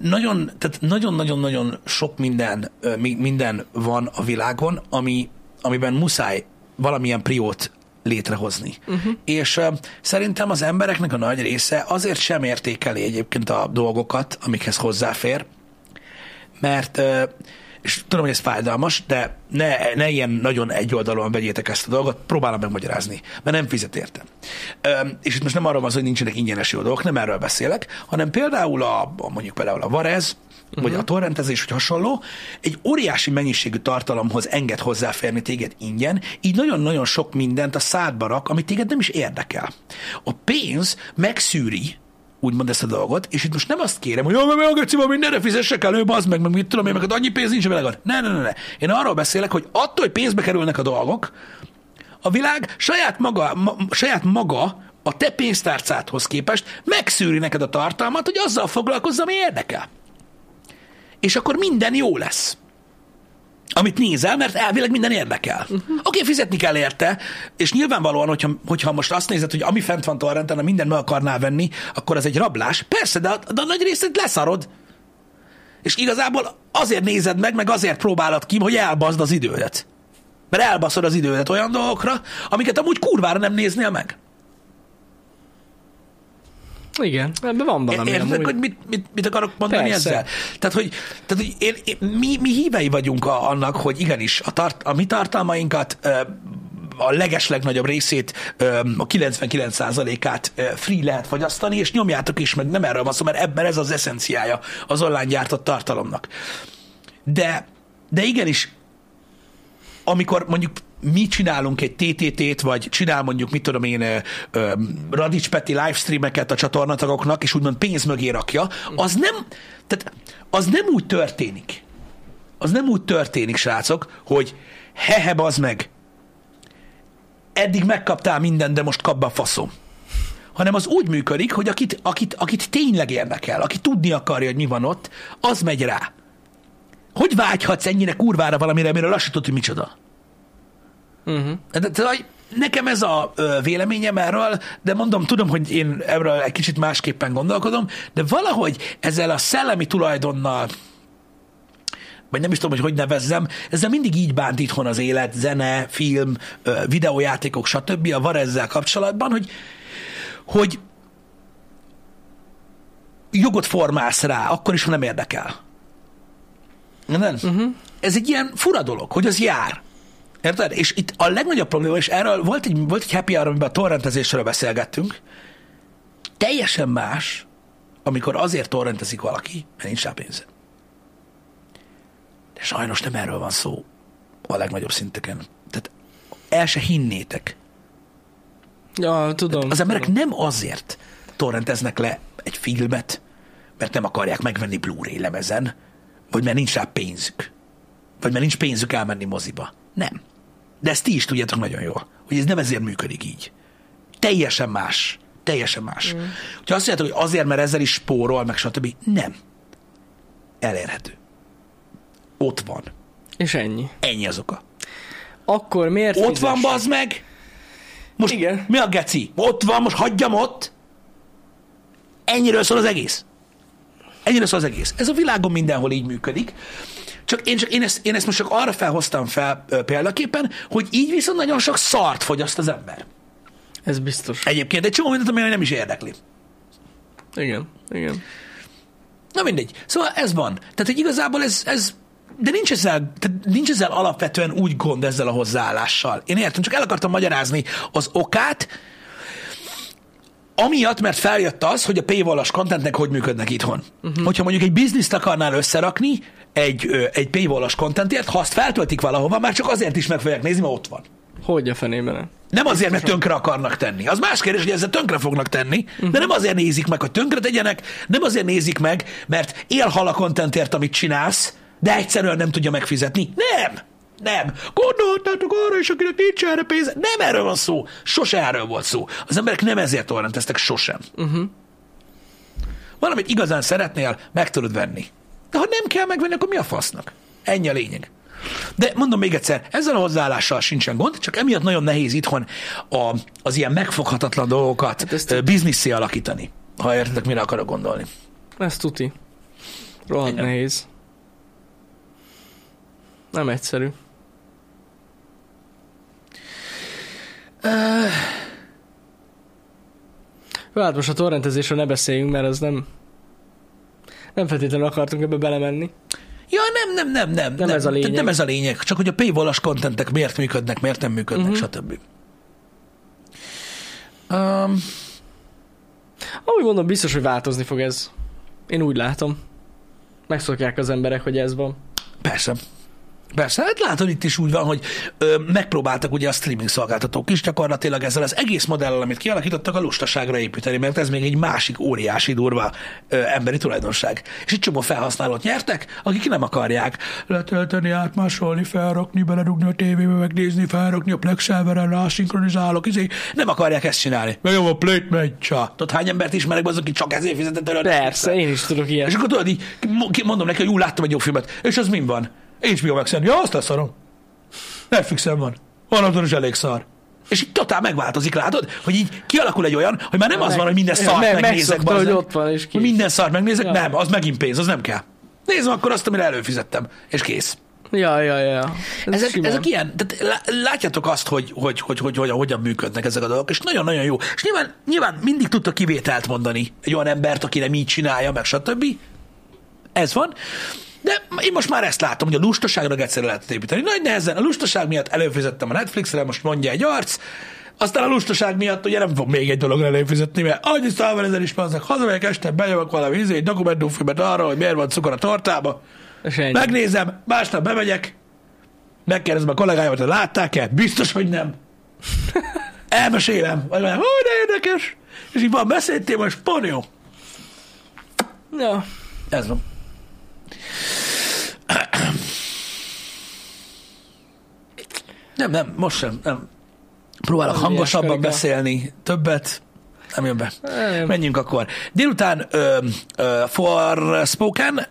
nagyon, tehát nagyon-nagyon-nagyon sok minden, minden van a világon, ami, amiben muszáj valamilyen priót létrehozni. Uh-huh. És uh, szerintem az embereknek a nagy része azért sem értékeli egyébként a dolgokat, amikhez hozzáfér, mert és tudom, hogy ez fájdalmas, de ne, ne ilyen nagyon egyoldalúan vegyétek ezt a dolgot, próbálom megmagyarázni, mert nem fizet érte. És itt most nem arról van hogy nincsenek ingyenes jó dolgok, nem erről beszélek, hanem például a, a mondjuk például a Varez, uh-huh. vagy a torrentezés, vagy hasonló, egy óriási mennyiségű tartalomhoz enged hozzáférni téged ingyen, így nagyon-nagyon sok mindent a szádba rak, amit téged nem is érdekel. A pénz megszűri úgymond ezt a dolgot, és itt most nem azt kérem, hogy jó, meg a geciba mindenre fizessek elő, az meg, meg mit tudom én, meg hát annyi pénz nincs a. Ne, ne, ne, ne. Én arról beszélek, hogy attól, hogy pénzbe kerülnek a dolgok, a világ saját maga, ma, saját maga a te pénztárcádhoz képest megszűri neked a tartalmat, hogy azzal foglalkozz, ami érdekel. És akkor minden jó lesz. Amit nézel, mert elvileg minden érdekel. Uh-huh. Oké, okay, fizetni kell érte, és nyilvánvalóan, hogyha, hogyha most azt nézed, hogy ami fent van torrenten, ha mindent meg akarnál venni, akkor az egy rablás. Persze, de a, de a nagy részét leszarod. És igazából azért nézed meg, meg azért próbálod ki, hogy elbaszd az idődet. Mert elbaszod az idődet olyan dolgokra, amiket amúgy kurvára nem néznél meg. Igen, ebben van valami Érted, amúgy. hogy mit, mit, mit akarok mondani Persze. ezzel? Tehát, hogy, tehát, hogy én, én, mi, mi hívei vagyunk a, annak, hogy igenis a, tart, a mi tartalmainkat a legeslegnagyobb részét, a 99%-át ö, free lehet fogyasztani, és nyomjátok is, meg nem erről van szó, mert ebben ez az eszenciája az online gyártott tartalomnak. De, de igenis, amikor mondjuk mi csinálunk egy TTT-t, vagy csinál mondjuk, mit tudom én, Radics Peti livestreameket a csatornatagoknak, és úgymond pénz mögé rakja, az nem, tehát az nem úgy történik. Az nem úgy történik, srácok, hogy hehe, bazd meg, eddig megkaptál mindent, de most kap be a faszom. Hanem az úgy működik, hogy akit, akit, akit tényleg érdekel, aki tudni akarja, hogy mi van ott, az megy rá. Hogy vágyhatsz ennyire kurvára valamire, amiről azt tudod, hogy micsoda? Uh-huh. De, de, de, nekem ez a véleményem erről, de mondom, tudom, hogy én erről egy kicsit másképpen gondolkodom, de valahogy ezzel a szellemi tulajdonnal, vagy nem is tudom, hogy hogy nevezzem, ezzel mindig így bánt itthon az élet, zene, film, videójátékok, stb. a var ezzel kapcsolatban, hogy, hogy jogot formálsz rá, akkor is, ha nem érdekel. Nem? Uh-huh. Ez egy ilyen fura dolog, hogy az jár. Érted? És itt a legnagyobb probléma, és erről volt egy, volt egy happy hour, amiben a torrentezésről beszélgettünk, teljesen más, amikor azért torrentezik valaki, mert nincs rá pénze. De sajnos nem erről van szó a legnagyobb szinteken. Tehát el se hinnétek. Ja, tudom. Az emberek tudom. nem azért torrenteznek le egy filmet, mert nem akarják megvenni Blu-ray lemezen, vagy mert nincs rá pénzük. Vagy mert nincs pénzük elmenni moziba. Nem. De ezt ti is tudjátok nagyon jól, hogy ez nem ezért működik így. Teljesen más. Teljesen más. Mm. Ha azt mondjátok, hogy azért, mert ezzel is spórol, meg stb. Nem. Elérhető. Ott van. És ennyi. Ennyi az oka. Akkor miért Ott fizess? van, bazd meg! Most Igen. mi a geci? Ott van, most hagyjam ott. Ennyiről szól az egész. Szól az egész. Ez a világon mindenhol így működik. Csak én, csak én, ezt, én ezt most csak arra felhoztam fel ö, példaképpen, hogy így viszont nagyon sok szart fogyaszt az ember. Ez biztos. Egyébként egy csomó mindent, ami nem is érdekli. Igen, igen. Na mindegy. Szóval ez van. Tehát, hogy igazából ez, ez de nincs ezzel, tehát nincs ezzel alapvetően úgy gond ezzel a hozzáállással. Én értem, csak el akartam magyarázni az okát, amiatt, mert feljött az, hogy a paywall-as contentnek hogy működnek itthon. Uh-huh. Hogyha mondjuk egy bizniszt akarnál összerakni egy, ö, egy paywall-as contentért, ha azt feltöltik valahova, már csak azért is meg fogják nézni, mert ott van. Hogy a fenében? Nem azért, mert tönkre akarnak tenni. Az más kérdés, hogy ezzel tönkre fognak tenni, uh-huh. de nem azért nézik meg, hogy tönkre tegyenek, nem azért nézik meg, mert élhal a contentért, amit csinálsz, de egyszerűen nem tudja megfizetni. Nem! Nem. Gondoltátok arra is, akinek nincs erre pénze. Nem erről van szó. Sose erről volt szó. Az emberek nem ezért torrenteztek sosem. Uh-huh. Valamit igazán szeretnél, meg tudod venni. De ha nem kell megvenni, akkor mi a fasznak? Ennyi a lényeg. De mondom még egyszer, ezzel a hozzáállással sincsen gond, csak emiatt nagyon nehéz itthon a, az ilyen megfoghatatlan dolgokat hát ezt- ezt... bizniszé alakítani. Ha értetek, mire akarok gondolni. Ez tuti. Rohadt Igen. nehéz. Nem egyszerű. Jó, hát most a torrentezésről ne beszéljünk, mert az nem... Nem feltétlenül akartunk ebbe belemenni. Ja, nem, nem, nem, nem. Nem ez a lényeg. Nem ez a lényeg. Csak hogy a paywall-as contentek miért működnek, miért nem működnek, uh-huh. stb. Um, Ahogy mondom, biztos, hogy változni fog ez. Én úgy látom. Megszokják az emberek, hogy ez van. persze. Persze, hát látod, itt is úgy van, hogy ö, megpróbáltak ugye a streaming szolgáltatók is gyakorlatilag ezzel az egész modellel, amit kialakítottak, a lustaságra építeni, mert ez még egy másik óriási durva ö, emberi tulajdonság. És egy csomó felhasználót nyertek, akik nem akarják letölteni, átmásolni, felrakni, beledugni a tévébe, megnézni, felrakni a Plex serveren, rászinkronizálok, izé. nem akarják ezt csinálni. Meg jó, a plate megy, csa. Tudod, hány embert ismerek, az, aki csak ezért fizetett előtt? Persze, én is tudok És ilyet. akkor tudod, így mo- mondom neki, hogy úgy láttam egy jó filmet, és az min van? HBO Max-en. Ja, azt leszarom. Netflixen van. Onnantól is elég szar. És így totál megváltozik, látod? Hogy így kialakul egy olyan, hogy már nem az Meg- van, hogy minden szart meg- megnézek. megszokta, hogy ott van, és kész. Minden szart megnézek, Ja. nem, az megint pénz, az nem kell. Nézzem akkor azt, amire előfizettem, és kész. Ja, ja, ja. Ez Ezek, simán. ezek ilyen, tehát lá- látjátok azt, hogy, hogy, hogy, hogy, hogy, hogyan működnek ezek a dolgok, és nagyon-nagyon jó. És nyilván, nyilván mindig tudta kivételt mondani egy olyan embert, aki nem így csinálja, meg stb. Ez van. De én most már ezt látom, hogy a lustaságra egyszerre lehet építeni. Nagy nehezen a lustaság miatt előfizettem a Netflixre, most mondja egy arc, aztán a lustaság miatt ugye nem fog még egy dologra előfizetni, mert annyi szával ezer is vannak, hazamegyek este, bejövök valami izé, egy dokumentumfilmet arra, hogy miért van cukor a ennyi. Megnézem, másnap bemegyek, megkérdezem a kollégáimat, hogy látták-e? Biztos, hogy nem. *laughs* Elmesélem. Vagy mondják, hogy de érdekes. És így van beszéltél, és pont jó. Ja. Ez van. Nem, nem, most sem. Nem. Próbálok Nem hangosabban beszélni, többet. Nem jön be. Nem. Menjünk akkor. Délután ö, ö, For Spoken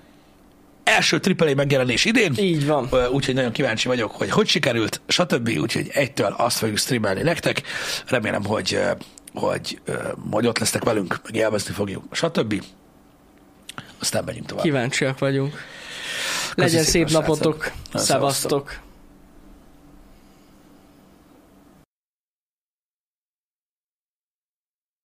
első AAA megjelenés idén. Így van. Úgyhogy nagyon kíváncsi vagyok, hogy hogy sikerült, stb. Úgyhogy egytől azt fogjuk streamelni nektek. Remélem, hogy, hogy, hogy ott lesztek velünk, meg élvezni fogjuk, stb. Aztán megyünk tovább. Kíváncsiak vagyunk. Legyen szép napotok. Na, Szevasztok.